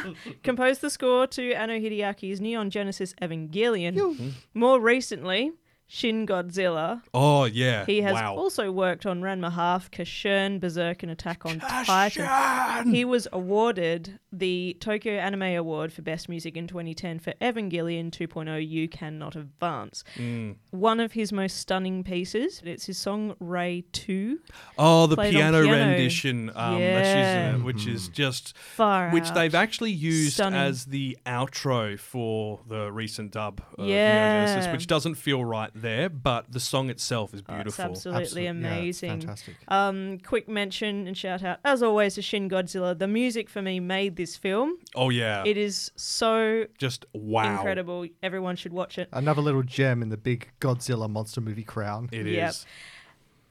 (laughs) composed the score to Anno Hideaki's Neon Genesis Evangelion. More recently, Shin Godzilla. Oh yeah. He has wow. also worked on Ranma Half, Kashin, Berserk, and Attack on Titan. He was awarded the Tokyo Anime Award for Best Music in 2010 for Evangelion 2.0 You Cannot Advance. Mm. One of his most stunning pieces, it's his song Ray 2. Oh, the piano, piano. rendition um, that's used in it, which is just Far which out. they've actually used Stunning. as the outro for the recent dub of Yeah. Neo Genesis, which doesn't feel right there, but the song itself is Oh, it's beautiful. absolutely Absolute- yeah, amazing. fantastic. Um, quick mention and shout out, as always, to Shin Godzilla. The music for me made this film. oh yeah, It is so just wow, incredible. Everyone should watch it. Another little gem in the big Godzilla monster movie crown. It is.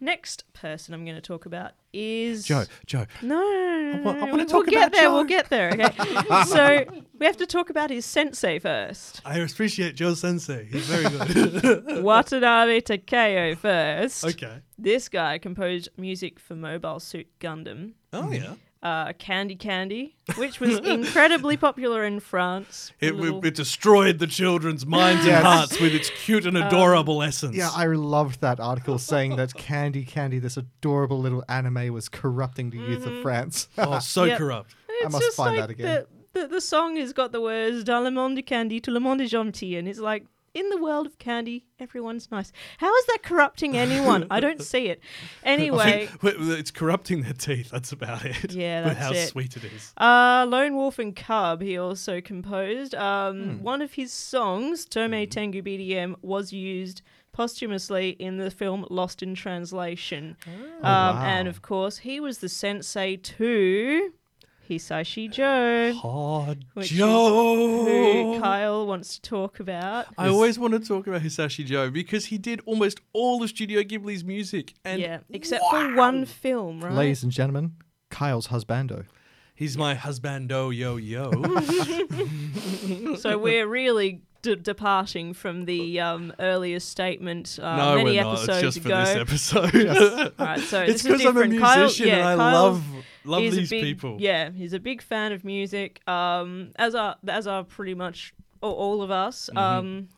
Next person I'm going to talk about is Joe, Joe, No, no, no, wa- no, I wanna We'll talk get about there. We'll get there. Okay. (laughs) so we have to talk about his sensei first. I appreciate Joe Sensei. He's very good. (laughs) (laughs) Watanabe Takeo first. okay. This guy composed music for Mobile Suit Gundam, Oh yeah. Uh, Candy Candy, which was incredibly popular in France. (laughs) It, little- it destroyed the children's minds and hearts with its cute (laughs) Um, and adorable essence. Yeah, I loved that article saying that Candy Candy, this adorable little anime, was corrupting the youth of France. (laughs) oh, so Yep. corrupt. It's must just find like that again. The, the, the song has got the words Dans le monde de candy, tout le monde est gentil. And it's like, in the world of candy, everyone's nice. How is that corrupting anyone? I don't (laughs) see it. Anyway, it's corrupting their teeth. That's about it. Yeah, (laughs) that's how it. sweet it is. uh, Lone Wolf and Cub, he also composed. Um, Hmm. One of his songs, Tome Tengu BDM, was used posthumously in the film Lost in Translation. Oh, um, wow. And of course, he was the sensei to Hisaishi Joe. Hard Which Joe. who Kyle wants to talk about. I always want to talk about Hisaishi Joe because he did almost all of Studio Ghibli's music, and yeah, except for one film, right? Ladies and gentlemen, Kyle's husbando. he's my husbando yo yo. (laughs) (laughs) So we're really d- departing from the um, earlier statement uh, no, many we're not. episodes It's just for this episode. All (laughs) right, so it's because I'm a different. Kyle- musician yeah, and I Kyle love love these big- people. Yeah, he's a big fan of music. Um, as are as are pretty much all, all of us. Um,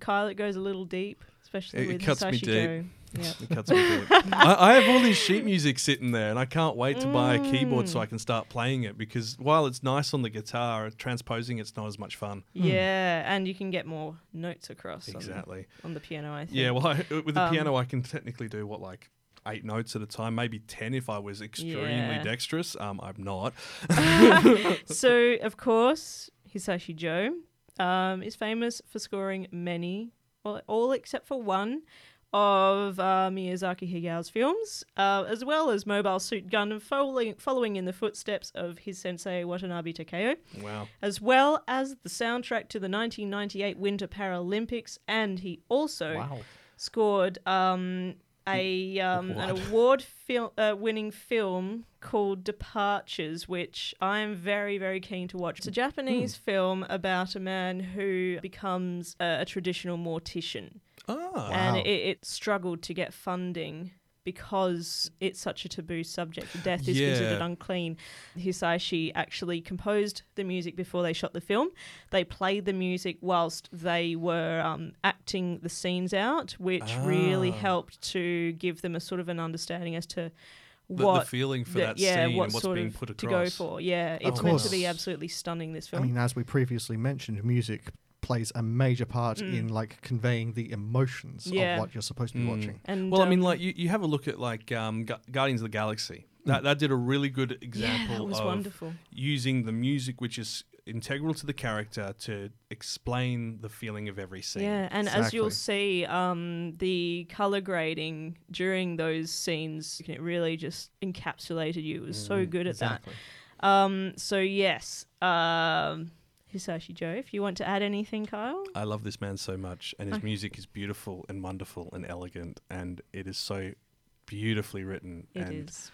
Kyle, it goes a little deep, especially Mm-hmm. It with cuts me Hisaishi deep. Joe. Yeah. It cuts me deep. (laughs) I, I have all this sheet music sitting there, and I can't wait to buy a keyboard Mm. so I can start playing it. Because while it's nice on the guitar, transposing it's not as much fun. Yeah, and you can get more notes across on- Exactly. on, the piano. I think. Yeah. Well, I, with the Um, piano, I can technically do what like eight notes at a time, maybe ten if I was extremely Yeah. dexterous. Um, I'm not. (laughs) so (laughs) of course, Hisaishi Joe um, is famous for scoring many, well, all except for one of uh, Miyazaki Hayao films, uh, as well as Mobile Suit Gundam, following, following in the footsteps of his sensei Watanabe Takeo, Wow. as well as the soundtrack to the 1998 Winter Paralympics, and he also Wow. scored um, a (laughs) um, an award fil- uh, winning film called Departures, which I'm very very keen to watch. It's a Japanese film about a man who becomes a, a traditional mortician, Ah. and it, it struggled to get funding. Because it's such a taboo subject, death is Yeah. considered unclean. Hisaishi actually composed the music before they shot the film. They played the music whilst they were um, acting the scenes out, which really Ah. helped to give them a sort of an understanding as to The- the what feeling for the- that yeah, scene what and what's sort being of put to go for. Yeah, it's Of meant to be absolutely stunning. This film. I mean, as we previously mentioned, music plays a major part in like conveying the emotions Mm. Yeah. of what you're supposed to be Mm. watching. and Well, I mean, um, like you, you have a look at like um, Gu- Guardians of the Galaxy. That that did a really good example yeah, that was of wonderful. using the music, which is integral to the character, to explain the feeling of every scene. Yeah, and as you'll see, um, the color grading during those scenes, it really just encapsulated you. It was so good at Exactly. that. Um, so yes, um, Hisaishi Joe, if you want to add anything, Kyle. I love this man so much, and his music is beautiful and wonderful and elegant, and it is so beautifully written. It and is.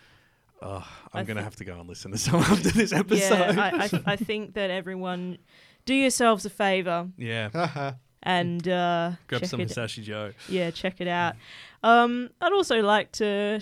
oh, I I'm gonna thi- have to go and listen to (laughs) some after this episode. Yeah, I, I, I think that everyone do yourselves a favor yeah. (laughs) and uh, Grab check some it. Hisaishi Joe. Yeah, check it out. Um, I'd also like to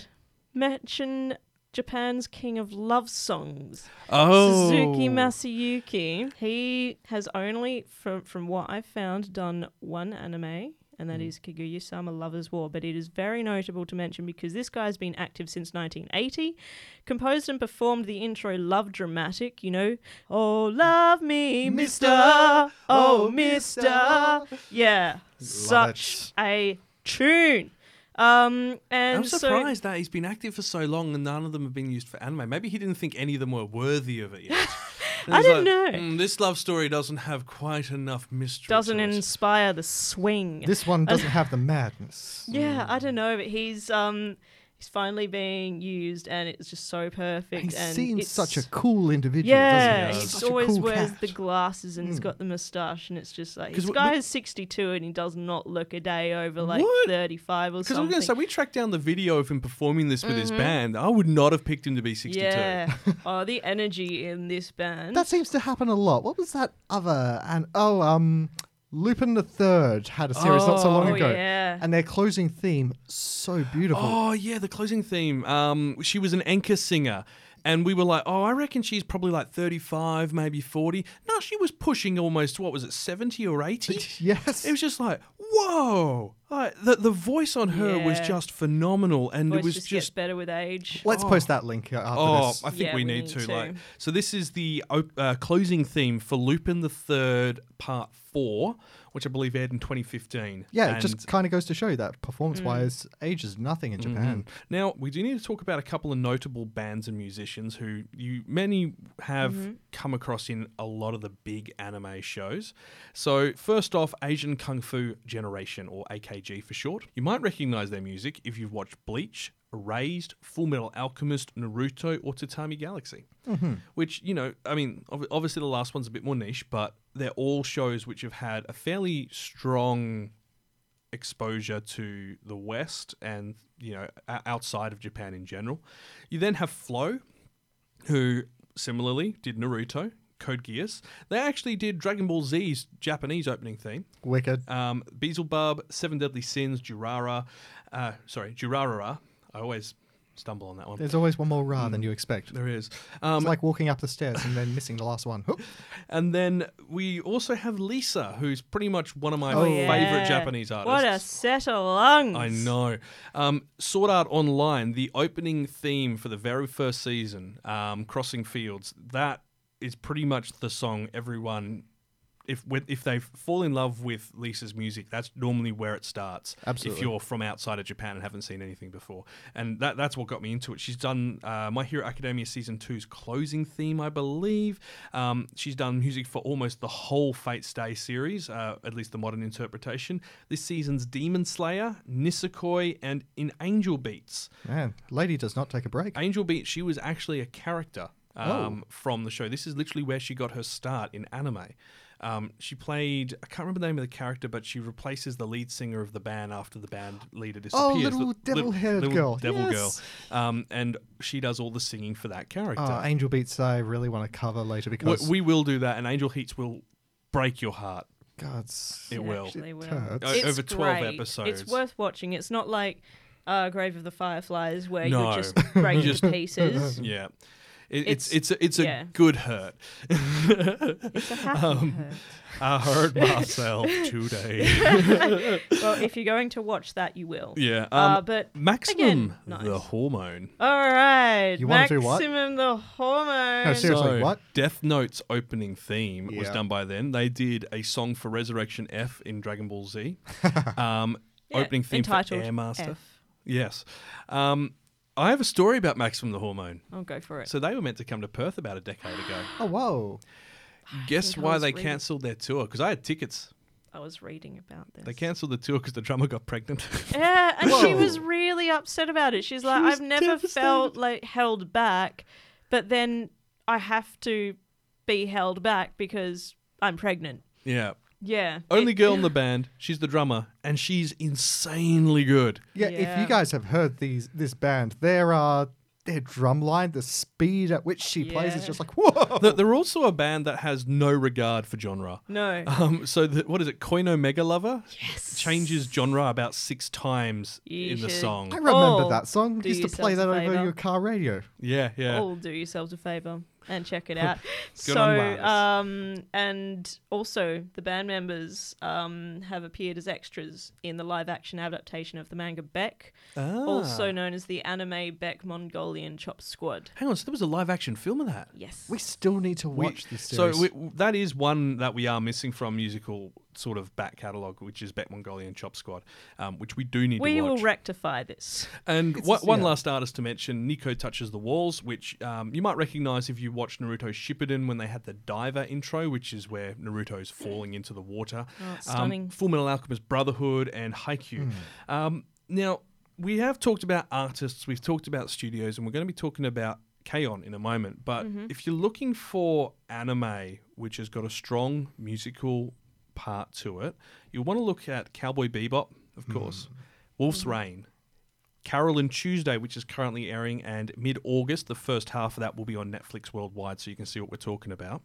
mention Japan's king of love songs, Oh, Suzuki Masayuki. He has only, from from what I've found, done one anime. And that is Kaguya Sama Love is War. But it is very notable to mention because this guy's been active since 1980, composed and performed the intro Love Dramatic, you know, Oh, love me, Mister, oh, oh, Mister. Yeah, such a tune. Um, and I'm so- surprised that he's been active for so long and none of them have been used for anime. Maybe he didn't think any of them were worthy of it yet. (laughs) I don't like, know. "Hmm, this love story doesn't have quite enough mystery. doesn't to it." inspire the swing. This one doesn't have the madness. yeah, I don't know, but he's um he's finally being used, and it's just so perfect. He and seems such a cool individual, yeah. doesn't he? Always cool wears cat. the glasses and he's got the moustache, and it's just like this guy is 62 and he does not look a day over like What? 35 or something. Because I'm going to say, we tracked down the video of him performing this with his band. I would not have picked him to be 62. yeah. (laughs) oh, the energy in this band. That seems to happen a lot. What was that other? And oh, um, Lupin the Third had a series not so long Oh, ago, yeah. and their closing theme so beautiful. Oh, yeah, the closing theme. Um, she was an anchor singer. And we were like, oh, I reckon she's probably like 35, maybe 40. No, she was pushing almost, what was it, 70 or 80? (laughs) yes, It was just like, whoa! Like, the the voice on her was Yeah. just phenomenal, and Voice it was just, just. gets better with age. Let's post that link uh, after Oh, this. I think Yeah, we, we need, need to. to. Like, so this is the op- uh, closing theme for Lupin the Third Part Four, which I believe aired in 2015. yeah, it just kind of goes to show that performance-wise, Mm. age is nothing in Mm-hmm. Japan. Now, we do need to talk about a couple of notable bands and musicians who you many have Mm-hmm. come across in a lot of the big anime shows. So, first off, Asian Kung Fu Generation, or AKG for short. You might recognize their music if you've watched Bleach, Raised, Full Metal Alchemist, Naruto, or Tatami Galaxy. Which, you know, I mean, obviously the last one's a bit more niche, but they're all shows which have had a fairly strong exposure to the West and you know outside of Japan in general. You then have Flow, who similarly did Naruto, Code Geass. They actually did Dragon Ball Z's Japanese opening theme. Wicked. Um, Beelzebub, Seven Deadly Sins, Jurara, uh, sorry, Jurarara. I always stumble on that one. There's always one more ra than you expect. There is. Um, It's like walking up the stairs and then missing the last one. Whoop. (laughs) and then we also have Lisa, who's pretty much one of my Oh, favorite Yeah. Japanese artists. What a set of lungs. I know. Um, Sword Art Online, the opening theme for the very first season, um, Crossing Fields, that is pretty much the song everyone if if they fall in love with Lisa's music, that's normally where it starts. Absolutely. If you're from outside of Japan and haven't seen anything before, and that that's what got me into it. She's done uh, My Hero Academia season two's closing theme, I believe. Um, she's done music for almost the whole Fate Stay series, uh, at least the modern interpretation. This season's Demon Slayer, Nisekoi, and in Angel Beats. Man, lady does not take a break. Angel Beats, she was actually a character um, from the show. This is literally where she got her start in anime. Um, she played, I can't remember the name of the character, but she replaces the lead singer of the band after the band leader disappears. Oh, little The- devil-haired girl. Devil Yes. girl. Um, and she does all the singing for that character. Oh, Angel Beats, I really want to cover later because we will do that, and Angel Beats will break your heart. God's It will. actually will. O- It's over 12 great. episodes. It's worth watching. It's not like uh, Grave of the Fireflies where No. you just break (laughs) Just- to pieces. (laughs) Yeah. It, it's It's- it's a, it's a yeah. good hurt. It's a happy Um, hurt. I hurt (laughs) myself today. (laughs) Well, if you're going to watch that, you will. yeah. Um, Uh, but Maximum again, nice. the hormone. All right. You wanna do what? Maximum the hormone. No, seriously, So, what? Death Note's opening theme was done by then. They did a song for Resurrection F in Dragon Ball Z. (laughs) Um, Yeah, opening theme for Air Master. F. Yes. Um, I have a story about Maximum the Hormone. I'll go for it. So they were meant to come to Perth about a decade ago. Oh, whoa. Guess why they reading- cancelled their tour? Because I had tickets. I was reading about this. They cancelled the tour because the drummer got pregnant. (laughs) Yeah, and she was really upset about it. She's like, was I've never felt like held back, but then I have to be held back because I'm pregnant. yeah. Yeah. Only it- girl in the (laughs) band. She's the drummer, and she's insanely good. Yeah, if Yeah. you guys have heard these this band, their uh their drum line, the speed at which she plays is Yeah. just like whoa. They're- They're also a band that has no regard for genre. No. Um, so the, what is it? Koino Mega Lover Yes. changes genre about six times You in the should- song. I remember Oh, that song. do Used to play that a over favour. your car radio. Yeah, yeah. all do yourselves a favor and check it out. (laughs) Good so, on um, and also the band members um, have appeared as extras in the live-action adaptation of the manga Beck, Ah. also known as the anime Beck Mongolian Chop Squad. Hang on, so there was a live action film of that. Yes. We still need to We- watch this so we, that is one that we are missing from musical sort of back catalogue, which is Beck Mongolian Chop Squad, um, which we do need to do. we to will rectify this. And It's- one, one yeah. last artist to mention, Nico Touches the Walls, which um, you might recognize if you watched Naruto Shippuden when they had the diver intro, which is where Naruto's falling into the water. Oh, stunning. Um, Full Metal Alchemist Brotherhood and Haikyuu. Um, now, we have talked about artists, we've talked about studios, and we're going to be talking about K-On! in a moment. But Mm-hmm. if you're looking for anime which has got a strong musical part to it, you'll want to look at Cowboy Bebop, of mm. course, Wolf's mm. Rain, Carol and Tuesday, which is currently airing, and mid August, the first half of that will be on Netflix worldwide, so you can see what we're talking about.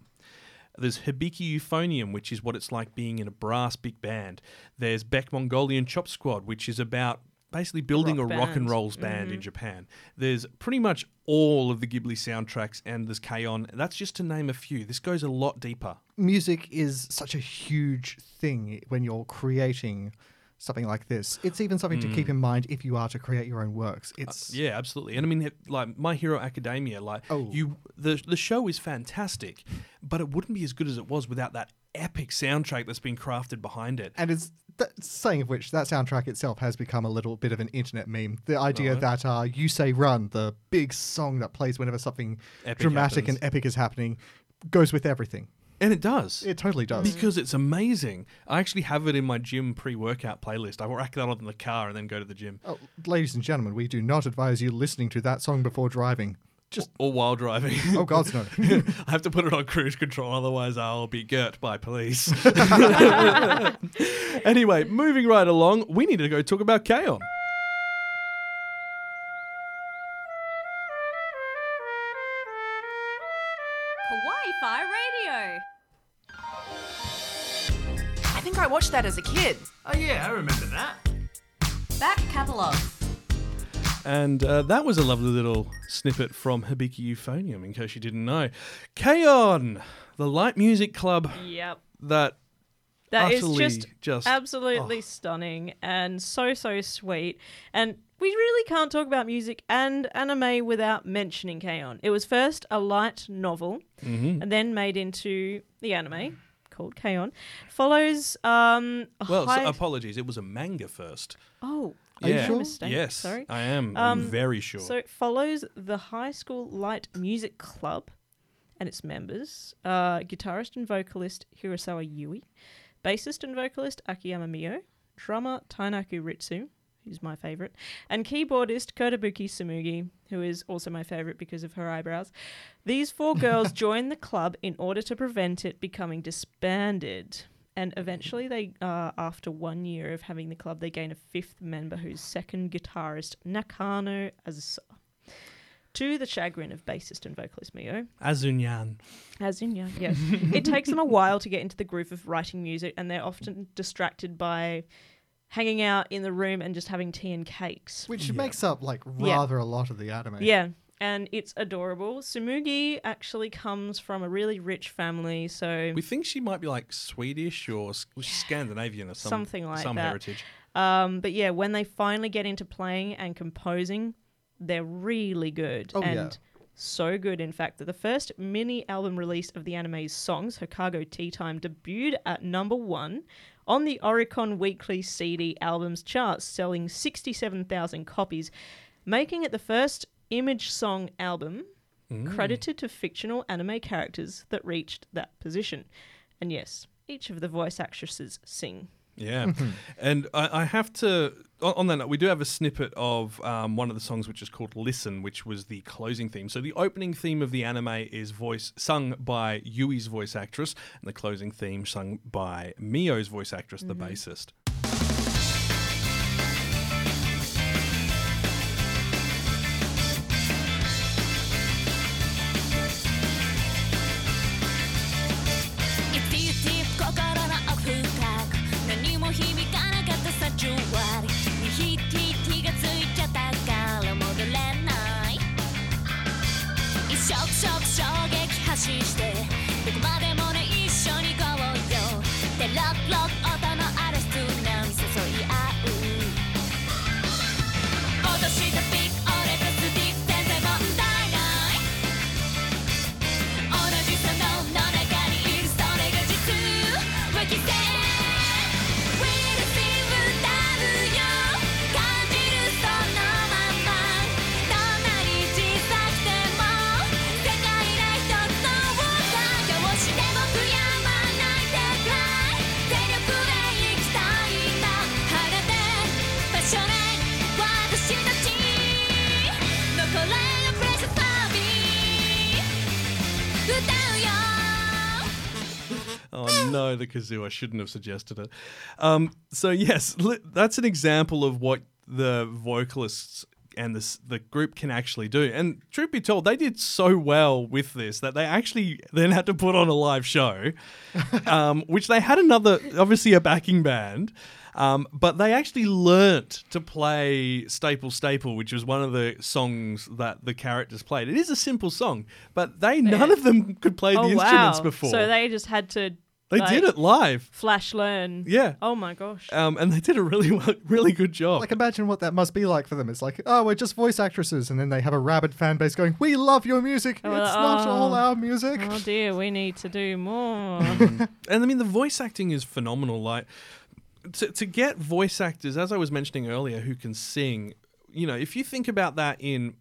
There's Hibiki Euphonium, which is what it's like being in a brass big band. There's Beck Mongolian Chop Squad, which is about basically building Rock a rock and band. rolls band in mm-hmm. Japan. There's pretty much all of the Ghibli soundtracks, and there's K-On! That's just to name a few. This goes a lot deeper. Music is such a huge thing when you're creating something like this. It's even something to keep in mind if you are to create your own works. It's Mm. Yeah, absolutely. And I mean, like My Hero Academia, like Oh. you, the the show is fantastic, but it wouldn't be as good as it was without that epic soundtrack that's been crafted behind it. and it's that, saying of which that soundtrack itself has become a little bit of an internet meme. The idea Right. that uh, "You Say Run," the big song that plays whenever something Epic dramatic happens. and epic is happening, goes with everything. And it does. It totally does. because it's amazing. I actually have it in my gym pre-workout playlist. I rack that on in the car and then go to the gym Oh, ladies and gentlemen, we do not advise you listening to that song before driving. Just or while driving. oh gods no. (laughs) I have to put it on cruise control, otherwise I'll be girt by police. (laughs) (laughs) anyway, moving right along, we need to go talk about K-On! I think I watched that as a kid. Oh yeah, I remember that. Back catalogue. And uh, that was a lovely little snippet from Hibiki Euphonium, in case you didn't know. K-On! The light music club Yep. that That is just, just- absolutely stunning and so so sweet. And we really can't talk about music and anime without mentioning K-On! It was first a light novel Mm-hmm. and then made into the anime called K-On! follows um Well, so apologies. It was a manga first. oh Are you yeah. sure? mistake. Yes, sorry. I am. I'm Um, very sure. So it follows the High School Light Music Club and its members, uh, guitarist and vocalist Hirasawa Yui, bassist and vocalist Akiyama Mio, drummer Tainaka Ritsu, who's my favorite, and keyboardist Kotobuki Tsumugi, who is also my favorite because of her eyebrows. These four (laughs) girls join the club in order to prevent it becoming disbanded. And eventually, they, uh, after one year of having the club, they gain a fifth member who's second guitarist Nakano Azusa. To the chagrin of bassist and vocalist Mio, Azunyan. yeah, yes. (laughs) it takes them a while to get into the groove of writing music, and they're often distracted by hanging out in the room and just having tea and cakes. Which makes up like Yeah. rather a lot of the anime. Yeah, and it's adorable. Tsumugi actually comes from a really rich family, so We think she might be like Swedish or S- Scandinavian or some, Something like that. some that. heritage. Um, but yeah, when they finally get into playing and composing, they're really good. Oh, and yeah. so good, in fact, that the first mini album release of the anime's songs, Hokago Tea Time, debuted at number one on the Oricon Weekly CD albums charts, selling 67,000 copies, making it the first image song album mm. credited to fictional anime characters that reached that position. And yes, each of the voice actresses sing. Yeah, and I, I have to. On that note, we do have a snippet of um, one of the songs, which is called "Listen," which was the closing theme. So the opening theme of the anime is voice sung by Yui's voice actress, and the closing theme sung by Mio's voice actress, the bassist. Kazoo! I shouldn't have suggested it. Um, so yes, li- that's an example of what the vocalists and this the group can actually do. And truth be told, they did so well with this that they actually then had to put on a live show, (laughs) um, which they had another, obviously a backing band. Um, but they actually learnt to play Staple Staple, which was one of the songs that the characters played. It is a simple song, but they none of them could play the oh instruments wow! before. So they just had to. They like, did it live. Flash learn. Yeah. Oh my gosh. Um, and they did a really (laughs) well, really good job. Like imagine what that must be like for them. It's like, oh, we're just voice actresses, and then they have a rabid fan base going, "We love your music. Oh, it's not oh. all our music." oh dear, we need to do more. (laughs) (laughs) and I mean, the voice acting is phenomenal. Like to to get voice actors, as I was mentioning earlier, who can sing. You know, if you think about that in we-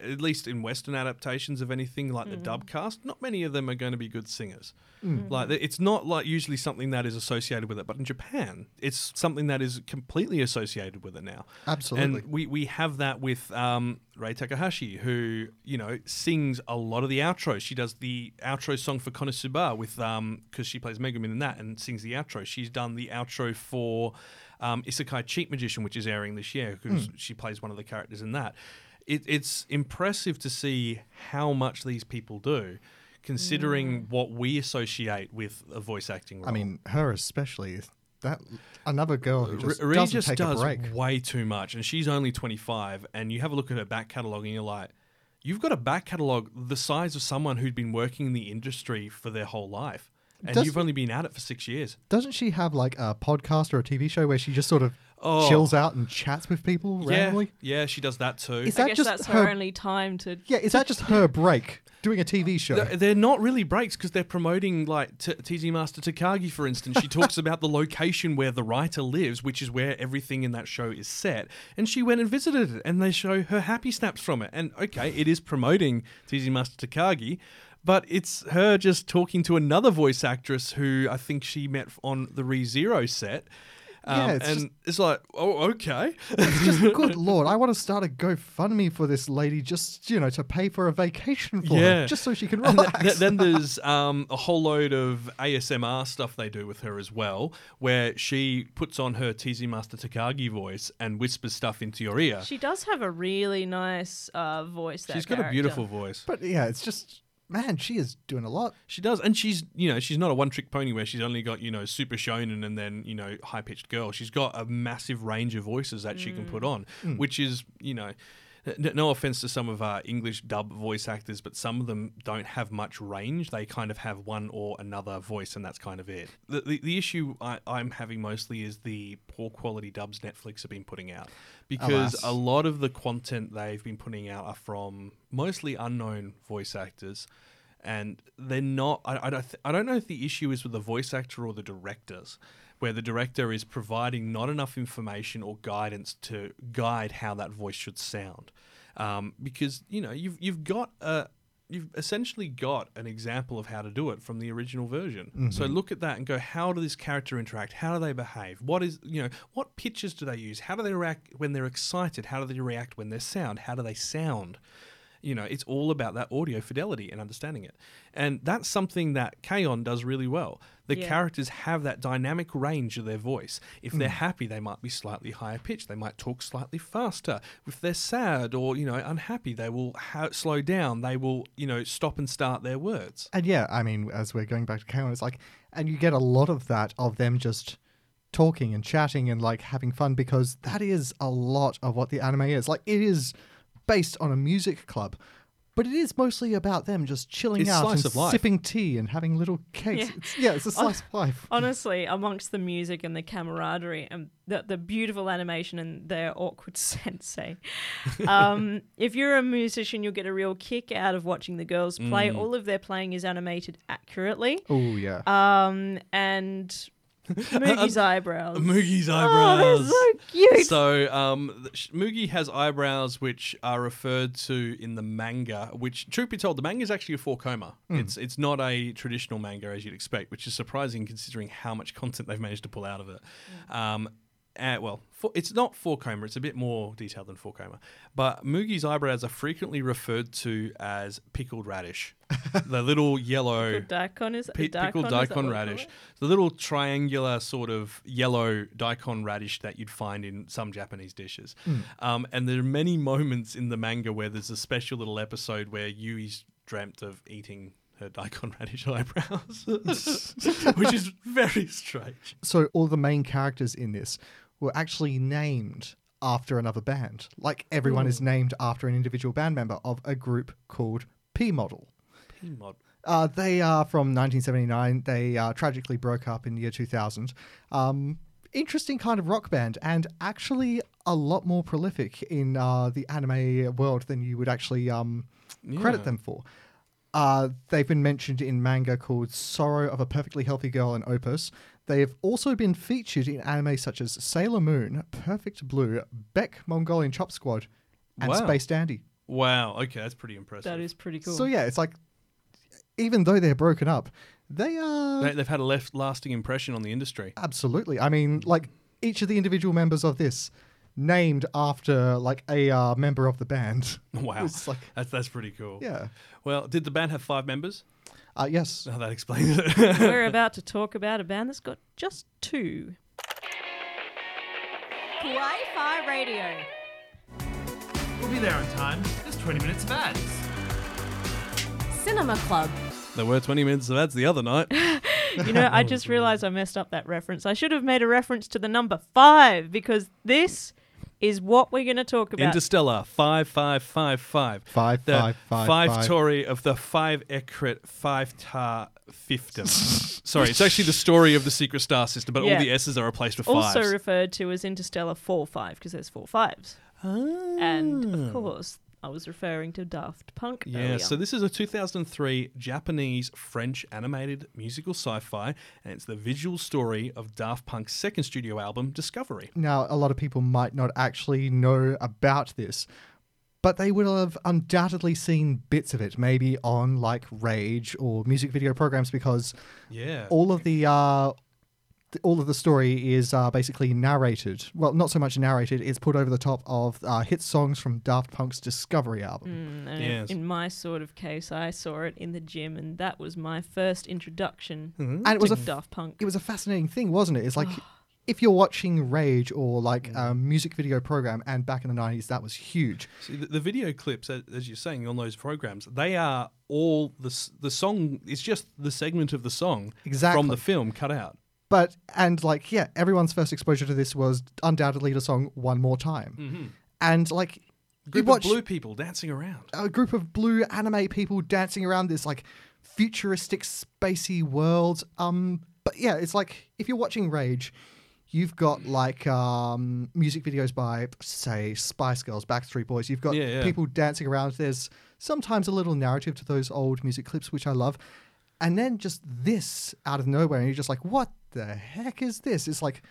at least in Western adaptations of anything like the mm. dub cast, not many of them are going to be good singers. Mm. Mm. Like it's not like usually something that is associated with it, but in Japan, it's something that is completely associated with it now. Absolutely. And we, we have that with um, Rie Takahashi, who, you know, sings a lot of the outros. She does the outro song for Konosuba with, um, because she plays Megumin in that and sings the outro. She's done the outro for um, Isekai Cheat Magician, which is airing this year, because she plays one of the characters in that. It, it's impressive to see how much these people do, considering mm. what we associate with a voice acting role. I mean, her especially. That another girl who just Ree doesn't just take does a break. way too much, and she's only 25. And you have a look at her back catalogue, and you're like, you've got a back catalogue the size of someone who'd been working in the industry for their whole life, and Does- you've only been at it for six years. Doesn't she have like a podcast or a TV show where she just sort of Oh. chills out and chats with people Yeah, randomly. yeah, she does that too. Is I that guess just that's her? her only time to. yeah, is that just her break doing a TV show? They're- They're not really breaks because they're promoting like T- Teasing Master Takagi, for instance. She talks (laughs) about the location where the writer lives, which is where everything in that show is set. And she went and visited it, and they show her happy snaps from it. And okay, it is promoting Teasing Master Takagi. But it's her just talking to another voice actress who I think she met on the ReZero set. Um, Yeah, it's and just- it's like, oh, okay. It's just (laughs) good lord. I want to start a GoFundMe for this lady just you know to pay for a vacation for Yeah. her, just so she can And th- relax. th- then (laughs) there's um, a whole load of ASMR stuff they do with her as well, where she puts on her Teasing Master Takagi voice and whispers stuff into your ear. She does have a really nice uh, voice. That She's got a beautiful voice. but yeah, it's just man, she is doing a lot. She does, and she's you know she's not a one trick pony where she's only got you know super shonen and then you know high pitched girl. She's got a massive range of voices that she can mm. put on, mm. which is you know. No offense to some of our English dub voice actors, but some of them don't have much range. They kind of have one or another voice, and that's kind of it. The, the, the issue I, I'm having mostly is the poor quality dubs Netflix have been putting out. Because Alas. a lot of the content they've been putting out are from mostly unknown voice actors and they're not. I, I don't. Th- I don't know if the issue is with the voice actor or the directors, where the director is providing not enough information or guidance to guide how that voice should sound, um, because you know you've you've got a. You've essentially got an example of how to do it from the original version. So look at that and go, how do this character interact? How do they behave? What is, you know, what pitches do they use? How do they react when they're excited? How do they react when they're sound? How do they sound? You know, it's all about that audio fidelity and understanding it. And that's something that K-On does really well. The Yeah. characters have that dynamic range of their voice. If they're hmm. happy, they might be slightly higher pitched. They might talk slightly faster. If they're sad or, you know, unhappy, they will ha- slow down. They will, you know, stop and start their words. And yeah, I mean, as we're going back to K-On, it's like, and you get a lot of that of them just talking and chatting and like having fun because that is a lot of what the anime is. Like, it is based on a music club, but it is mostly about them just chilling It's out slice and of life. sipping tea and having little cakes. Yeah. It's, yeah, it's a slice of life. Honestly, amongst the music and the camaraderie and the, the beautiful animation and their awkward (laughs) sensei, um, (laughs) if you're a musician, you'll get a real kick out of watching the girls play. All of their playing is animated accurately. Oh yeah. Um, and (laughs) Mugi's eyebrows. Mugi's Oh, eyebrows. they're so cute. So, um, Mugi has eyebrows which are referred to in the manga. Which, truth be told, the manga is actually a four koma. It's it's not a traditional manga as you'd expect, which is surprising considering how much content they've managed to pull out of it. Um, uh, well, for, it's not four koma. It's a bit more detailed than four koma. But Mugi's eyebrows are frequently referred to as pickled radish, (laughs) the little yellow Pickled daikon is Pi- daikon, pickled daikon what radish. The little triangular sort of yellow daikon radish that you'd find in some Japanese dishes. Um, and there are many moments in the manga where there's a special little episode where Yui's dreamt of eating her daikon radish eyebrows, (laughs) which is very strange. so all the main characters in this were actually named after another band. Like everyone is named after an individual band member of a group called P Model. P Model. Uh, they are from 1979. They uh, tragically broke up in the year 2000. Um, interesting kind of rock band, and actually a lot more prolific in uh, the anime world than you would actually um, credit Yeah. them for. Uh, they've been mentioned in manga called Sorrow of a Perfectly Healthy Girl and Opus. They have also been featured in anime such as Sailor Moon, Perfect Blue, Beck Mongolian Chop Squad, and Wow. Space Dandy. Wow. Okay, that's pretty impressive. That is pretty cool. So yeah, it's like even though they're broken up, they are They, they've had a left lasting impression on the industry. absolutely. I mean, like each of the individual members of this named after like a uh, member of the band. (laughs) Wow. It's like That's that's pretty cool. yeah. Well, did the band have five members? Uh, yes. Oh, that explains it. (laughs) We're about to talk about a band that's got just two. Kawaii Fi Radio. We'll be there on time. There's 20 minutes of ads. Cinema Club. there were 20 minutes of ads the other night. (laughs) You know, I just realized I messed up that reference. I should have made a reference to the number five because this is what we're going to talk about. Interstellar 5555. Five, the five, five, five. story of the five Ekrit five tar fiftum. (laughs) Sorry, it's actually the story of the secret star system, but Yeah. all the S's are replaced with fives. also referred to as Interstellar 4 5 because there's four fives. Ah. And of course, I was referring to Daft Punk. Yeah, earlier. so this is a 2003 Japanese French animated musical sci fi, and it's the visual story of Daft Punk's second studio album, Discovery. Now, a lot of people might not actually know about this, but they would have undoubtedly seen bits of it, maybe on like Rage or music video programs, because Yeah. all of the uh, th- all of the story is uh, basically narrated. Well, not so much narrated; it's put over the top of uh, hit songs from Daft Punk's Discovery album. Mm, and Yes. in my sort of case, I saw it in the gym, and that was my first introduction And it was to a f- Daft Punk. it was a fascinating thing, wasn't it? It's like (gasps) if you're watching Rage or like a music video program, and back in the '90s, that was huge. See, the, the video clips, as, as you're saying, on those programs, they are all the the song. It's just the segment of the song exactly. from the film cut out. But and like yeah, everyone's first exposure to this was undoubtedly the song "One More Time," and like Mm-hmm. Group of blue people dancing around. a group of blue anime people dancing around this like futuristic spacey world. Um, but yeah, it's like if you're watching Rage, you've got like um music videos by say Spice Girls, Backstreet Boys. You've got Yeah, yeah. people dancing around. There's sometimes a little narrative to those old music clips, which I love. And then just this out of nowhere, and you're just like, what the heck is this? It's like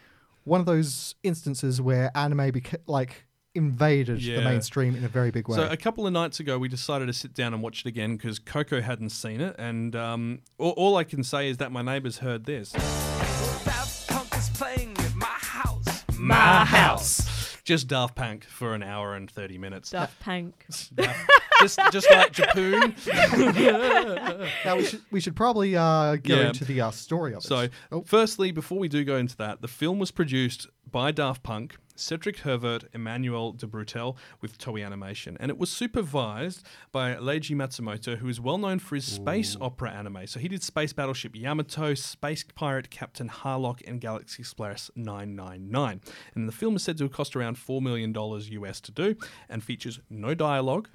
one of those instances where anime beca- like invaded the mainstream in a very big way. So a couple of nights ago, we decided to sit down and watch it again because Coco hadn't seen it, and um, all, all I can say is that my neighbours heard this. Punk is playing at my house. My house. Just Daft Punk for an hour and thirty minutes. Daft Punk. Just, just like Japoon. (laughs) Now we should we should probably uh, go Yeah. into the uh, story of So, it. Oh, firstly, before we do go into that, the film was produced by Daft Punk, Cedric Hervet, Emmanuel de Buretel with Toei Animation, and it was supervised by Leiji Matsumoto, who is well known for his space opera anime. So he did Space Battleship Yamato, Space Pirate Captain Harlock, and Galaxy Express 999. And the film is said to have cost around $4 million US to do, and features no dialogue,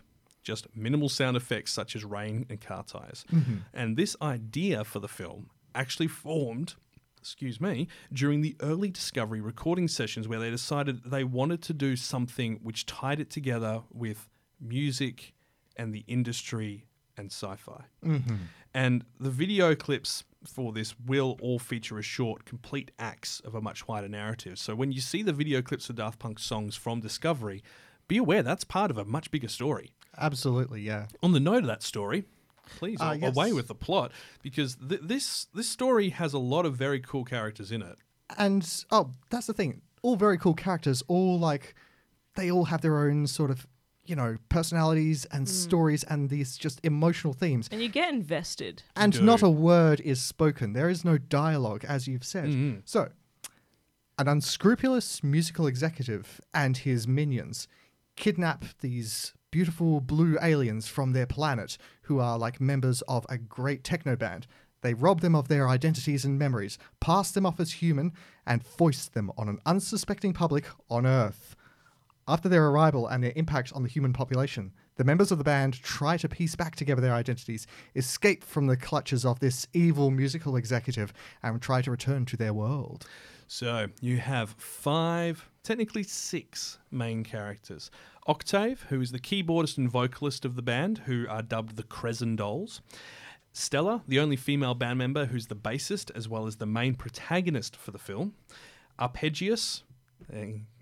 just minimal sound effects such as rain and car tires. Mm-hmm. And this idea for the film actually formed, excuse me, during the early Discovery recording sessions where they decided they wanted to do something which tied it together with music and the industry and sci-fi. Mm-hmm. And the video clips for this will all feature a short, complete acts of a much wider narrative. So when you see the video clips of Daft Punk songs from Discovery, be aware that's part of a much bigger story. Absolutely, yeah. On the note of that story, please ah, a- yes. away with the plot because th- this this story has a lot of very cool characters in it. And oh, that's the thing. All very cool characters. All like they all have their own sort of you know personalities and hmm. stories and these just emotional themes. And you get invested. And do. not a word is spoken. There is no dialogue, as you've said. Mm-hmm. So, an unscrupulous musical executive and his minions kidnap these beautiful blue aliens from their planet who are like members of a great techno band. They rob them of their identities and memories, pass them off as human, and foist them on an unsuspecting public on Earth. After their arrival and their impact on the human population, the members of the band try to piece back together their identities, escape from the clutches of this evil musical executive, and try to return to their world. So you have five, technically six main characters. Octave, who is the keyboardist and vocalist of the band, who are dubbed the Crescendolls. Stella, the only female band member who's the bassist as well as the main protagonist for the film. Arpegius,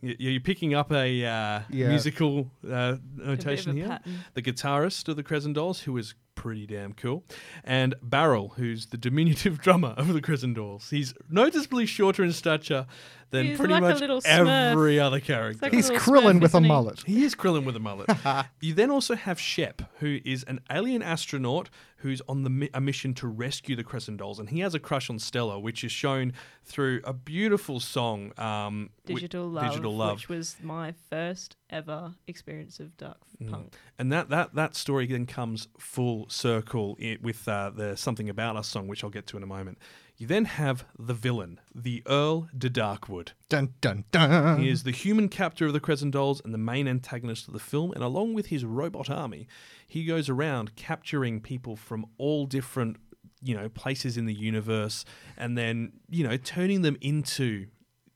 you're picking up a uh, Yeah. musical uh, notation a here. pattern. The guitarist of the Crescendolls, who is pretty damn cool. And Baryl, who's the diminutive (laughs) drummer of the Crescendolls. He's noticeably shorter in stature than He's pretty like much every other character. like He's Krillin Smurf, with a he? mullet. He is Krillin with a mullet. (laughs) you then also have Shep, who is an alien astronaut who's on the mi- a mission to rescue the Crescendolls, and he has a crush on Stella, which is shown through a beautiful song, um, wi- Digital Love, Digital Love. which was my first ever experience of Daft Mm. Punk. And that, that, that story then comes full circle with uh, the Something About Us song, which I'll get to in a moment. You then have the villain, the Earl de Darkwood. Dun dun dun. He is the human captor of the Crescendolls and the main antagonist of the film, and along with his robot army, he goes around capturing people from all different, you know, places in the universe, and then you know turning them into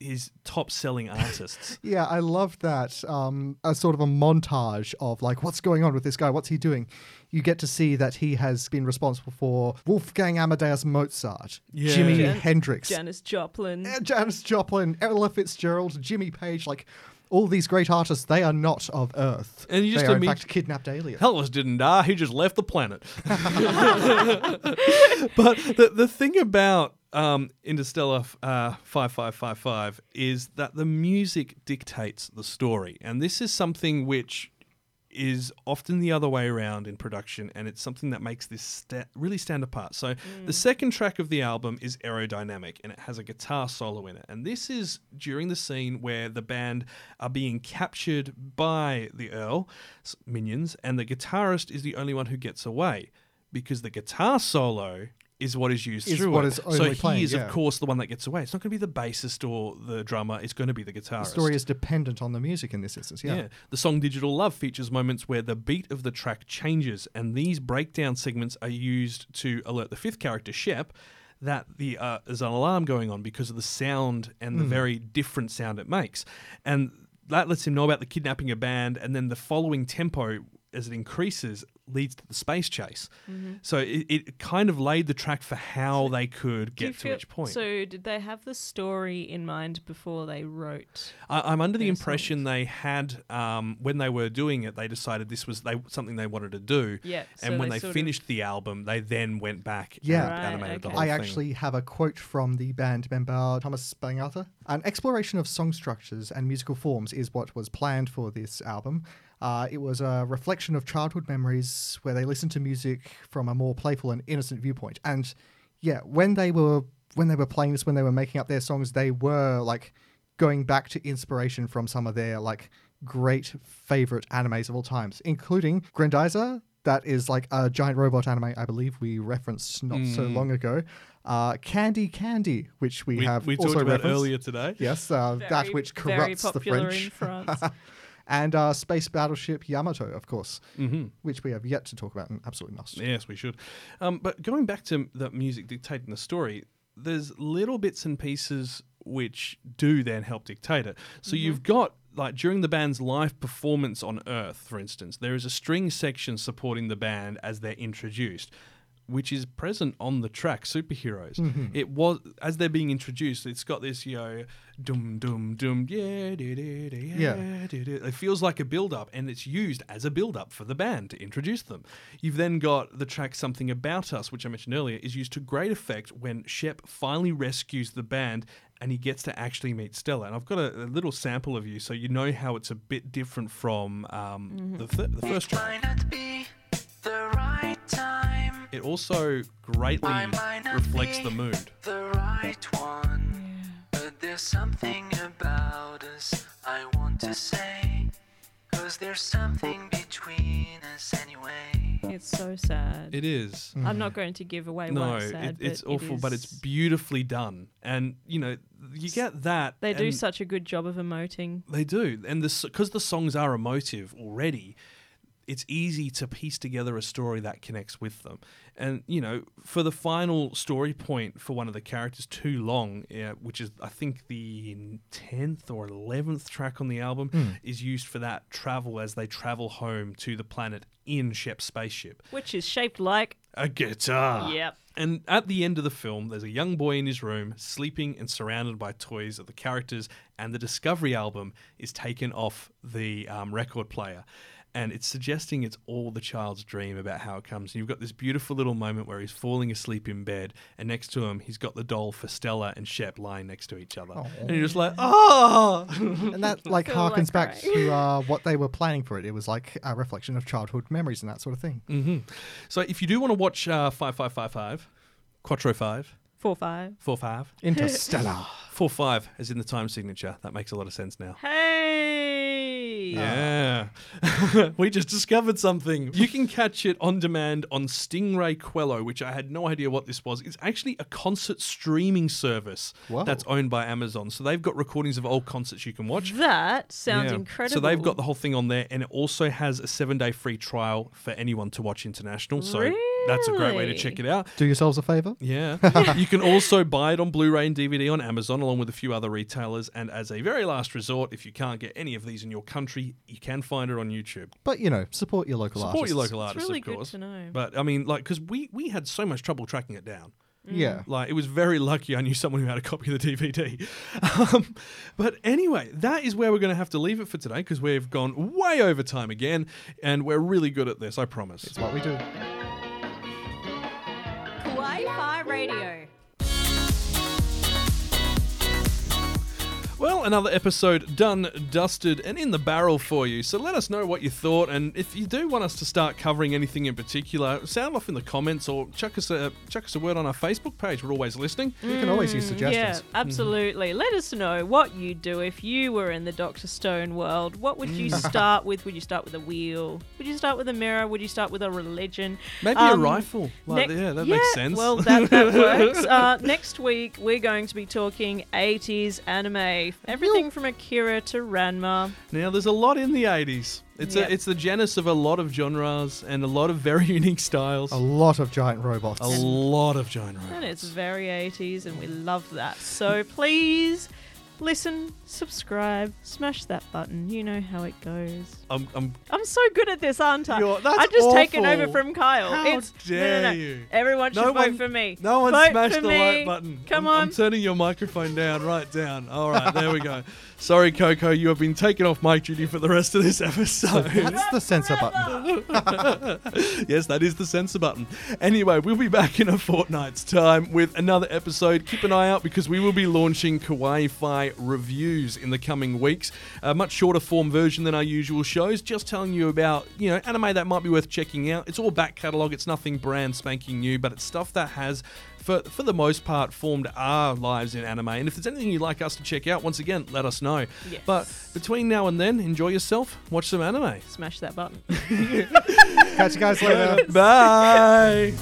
his top-selling artists. (laughs) Yeah, I love that. Um, a sort of a montage of like, what's going on with this guy? What's he doing? You get to see that he has been responsible for Wolfgang Amadeus Mozart, Yeah. Jimi Jan- Hendrix, Janis Joplin. eh, Janis Joplin, Ella Fitzgerald, Jimmy Page, like all these great artists. They are not of Earth. And you just they are in imme- fact kidnapped aliens. Elvis didn't die; he just left the planet. (laughs) (laughs) but the the thing about um, Interstella uh, five five five five is that the music dictates the story, and this is something which is often the other way around in production, and it's something that makes this sta- really stand apart. So, the second track of the album is Aerodynamic, and it has a guitar solo in it. And this is during the scene where the band are being captured by the Earl s- minions, and the guitarist is the only one who gets away because the guitar solo. Is what is used Is through what it. is so only he is, yeah. of course, the one that gets away. It's not going to be the bassist or the drummer. It's going to be the guitarist. The story is dependent on the music in this instance. Yeah. Yeah. The song Digital Love features moments where the beat of the track changes, and these breakdown segments are used to alert the fifth character, Shep, that the uh, there's an alarm going on because of the sound and the very different sound it makes. And that lets him know about the kidnapping of a band, and then the following tempo as it increases leads to the space chase. So it, it kind of laid the track for how they could Do you get to feel- each point. So, did they have the story in mind before they wrote? I, I'm under the impression songs. they had um, when they were doing it, they decided this was they something they wanted to do. Yeah, and so when they they, sort of- finished the album, they then went back Yeah. and Right, animated the okay. whole I thing. actually have a quote from the band member Thomas Bangalter. An exploration of song structures and musical forms is what was planned for this album. Uh, it was a reflection of childhood memories where they listened to music from a more playful and innocent viewpoint. And yeah, when they were when they were playing this, when they were making up their songs, they were like going back to inspiration from some of their like great favorite animes of all times, including Grendizer. That is like a giant robot anime, I believe we referenced not so long ago. Uh, Candy Candy, which we, we, have we also talked about referenced. earlier today. Yes, uh, that Very- which very corrupts the popular French. (laughs) in France. and uh, Space Battleship Yamato, of course, which we have yet to talk about and absolutely must. Yes, we should. Um, but going back to the music dictating the story, there's little bits and pieces which do then help dictate it. So you've got like during the band's live performance on Earth, for instance, there is a string section supporting the band as they're introduced. Which is present on the track "Superheroes." It was as they're being introduced. It's got this, you know, dum dum dum, yeah, da, da, da, yeah, Yeah. da, da. It feels like a build up, and it's used as a build up for the band to introduce them. You've then got the track Something About Us, which I mentioned earlier, is used to great effect when Shep finally rescues the band and he gets to actually meet Stella. And I've got a, a little sample of you so you know how it's a bit different from um, the, th- the first track. It also greatly I might not reflects the mood. the right one. But there's something about us I want to say. Cause there's something between us anyway. It's so sad. It is. I'm not going to give away No, why it's sad. it, it's but it awful, but it's beautifully done. And, you know, you get that. They do such a good job of emoting. They do, and this because the songs are emotive already. It's easy to piece together a story that connects with them, and you know, for the final story point for one of the characters, too long, yeah, which is I think the tenth or eleventh track on the album, is used for that travel as they travel home to the planet in Shep's spaceship. Which is shaped like. A guitar. Yep. And at the end of the film, there's a young boy in his room, sleeping and surrounded by toys of the characters, and the Discovery album is taken off the um, record player. And it's suggesting it's all the child's dream about how it comes. And you've got this beautiful little moment where he's falling asleep in bed, and next to him, he's got the doll for Stella and Shep lying next to each other. And you're just like, oh! (laughs) And that like (laughs) feel like harkens back crying. to uh, (laughs) what they were planning for it. It was like a reflection of childhood memories and that sort of thing. hmm So if you do want to watch uh, 5555, Quattro 5, 4 5. 4 5, Interstella. 4 5 as in the time signature, that makes a lot of sense now. Hey! Yeah. (laughs) we just discovered something. You can catch it on demand on Stingray Qello, which I had no idea what this was. It's actually a concert streaming service Whoa. that's owned by Amazon. So they've got recordings of old concerts you can watch. That sounds Yeah. incredible. So they've got the whole thing on there, and it also has a seven day free trial for anyone to watch international. So that's a great way to check it out. Do yourselves a favor. Yeah. (laughs) you can also buy it on Blu ray and DVD on Amazon, along with a few other retailers. And as a very last resort, if you can't get any of these in your country, you can find it on YouTube. But you know, support your local Support artists. your local artists, really of good course. to know. But I mean, like, because we, we had so much trouble tracking it down. Yeah. Like, it was very lucky I knew someone who had a copy of the DVD. (laughs) Um, but anyway, that is where we're going to have to leave it for today because we've gone way over time again, and we're really good at this, I promise. It's what we do. Well, another episode done, dusted, and in the barrel for you. So let us know what you thought, and if you do want us to start covering anything in particular, sound off in the comments or chuck us a chuck us a word on our Facebook page. We're always listening. You can always use suggestions. Yeah, suggestions. absolutely. Let us know what you'd do if you were in the Doctor Stone world. What would you (laughs) start with? Would you start with a wheel? Would you start with a mirror? Would you start with a religion? Maybe Um, a rifle. Like, ne- yeah, that makes sense. Well, that, that (laughs) works. Uh, next week, we're going to be talking 80s anime. Everything from Akira to Ranma. now, there's a lot in the 80s. It's Yep. a, it's the genesis of a lot of genres and a lot of very (laughs) unique styles. A lot of giant robots. A lot of genre. And it's very 80s, and we love that. So please listen, subscribe, smash that button. You know how it goes. I'm, I'm I'm so good at this, aren't I? You're- that's I've just taken over from Kyle. How it's, no, no, dare no. you. Everyone should No vote one- for me. No one Vote smashed the me. like button. Come I'm, on. I'm turning your microphone down right down. All right, there we go. Sorry, Coco, you have been taken off mic duty for the rest of this episode. That's the censor button. (laughs) yes, that is the censor button. Anyway, we'll be back in a fortnight's time with another episode. Keep an eye out because we will be launching Kawaii Fi reviews in the coming weeks. A much shorter form version than our usual shows, just telling you about, you know, anime that might be worth checking out. It's all back catalogue, it's nothing brand spanking new, but it's stuff that has for, for the most part, formed our lives in anime. And if there's anything you'd like us to check out, once again, let us know. Yes. But between now and then, enjoy yourself, watch some anime. Smash that button. (laughs) Catch you guys later. Bye.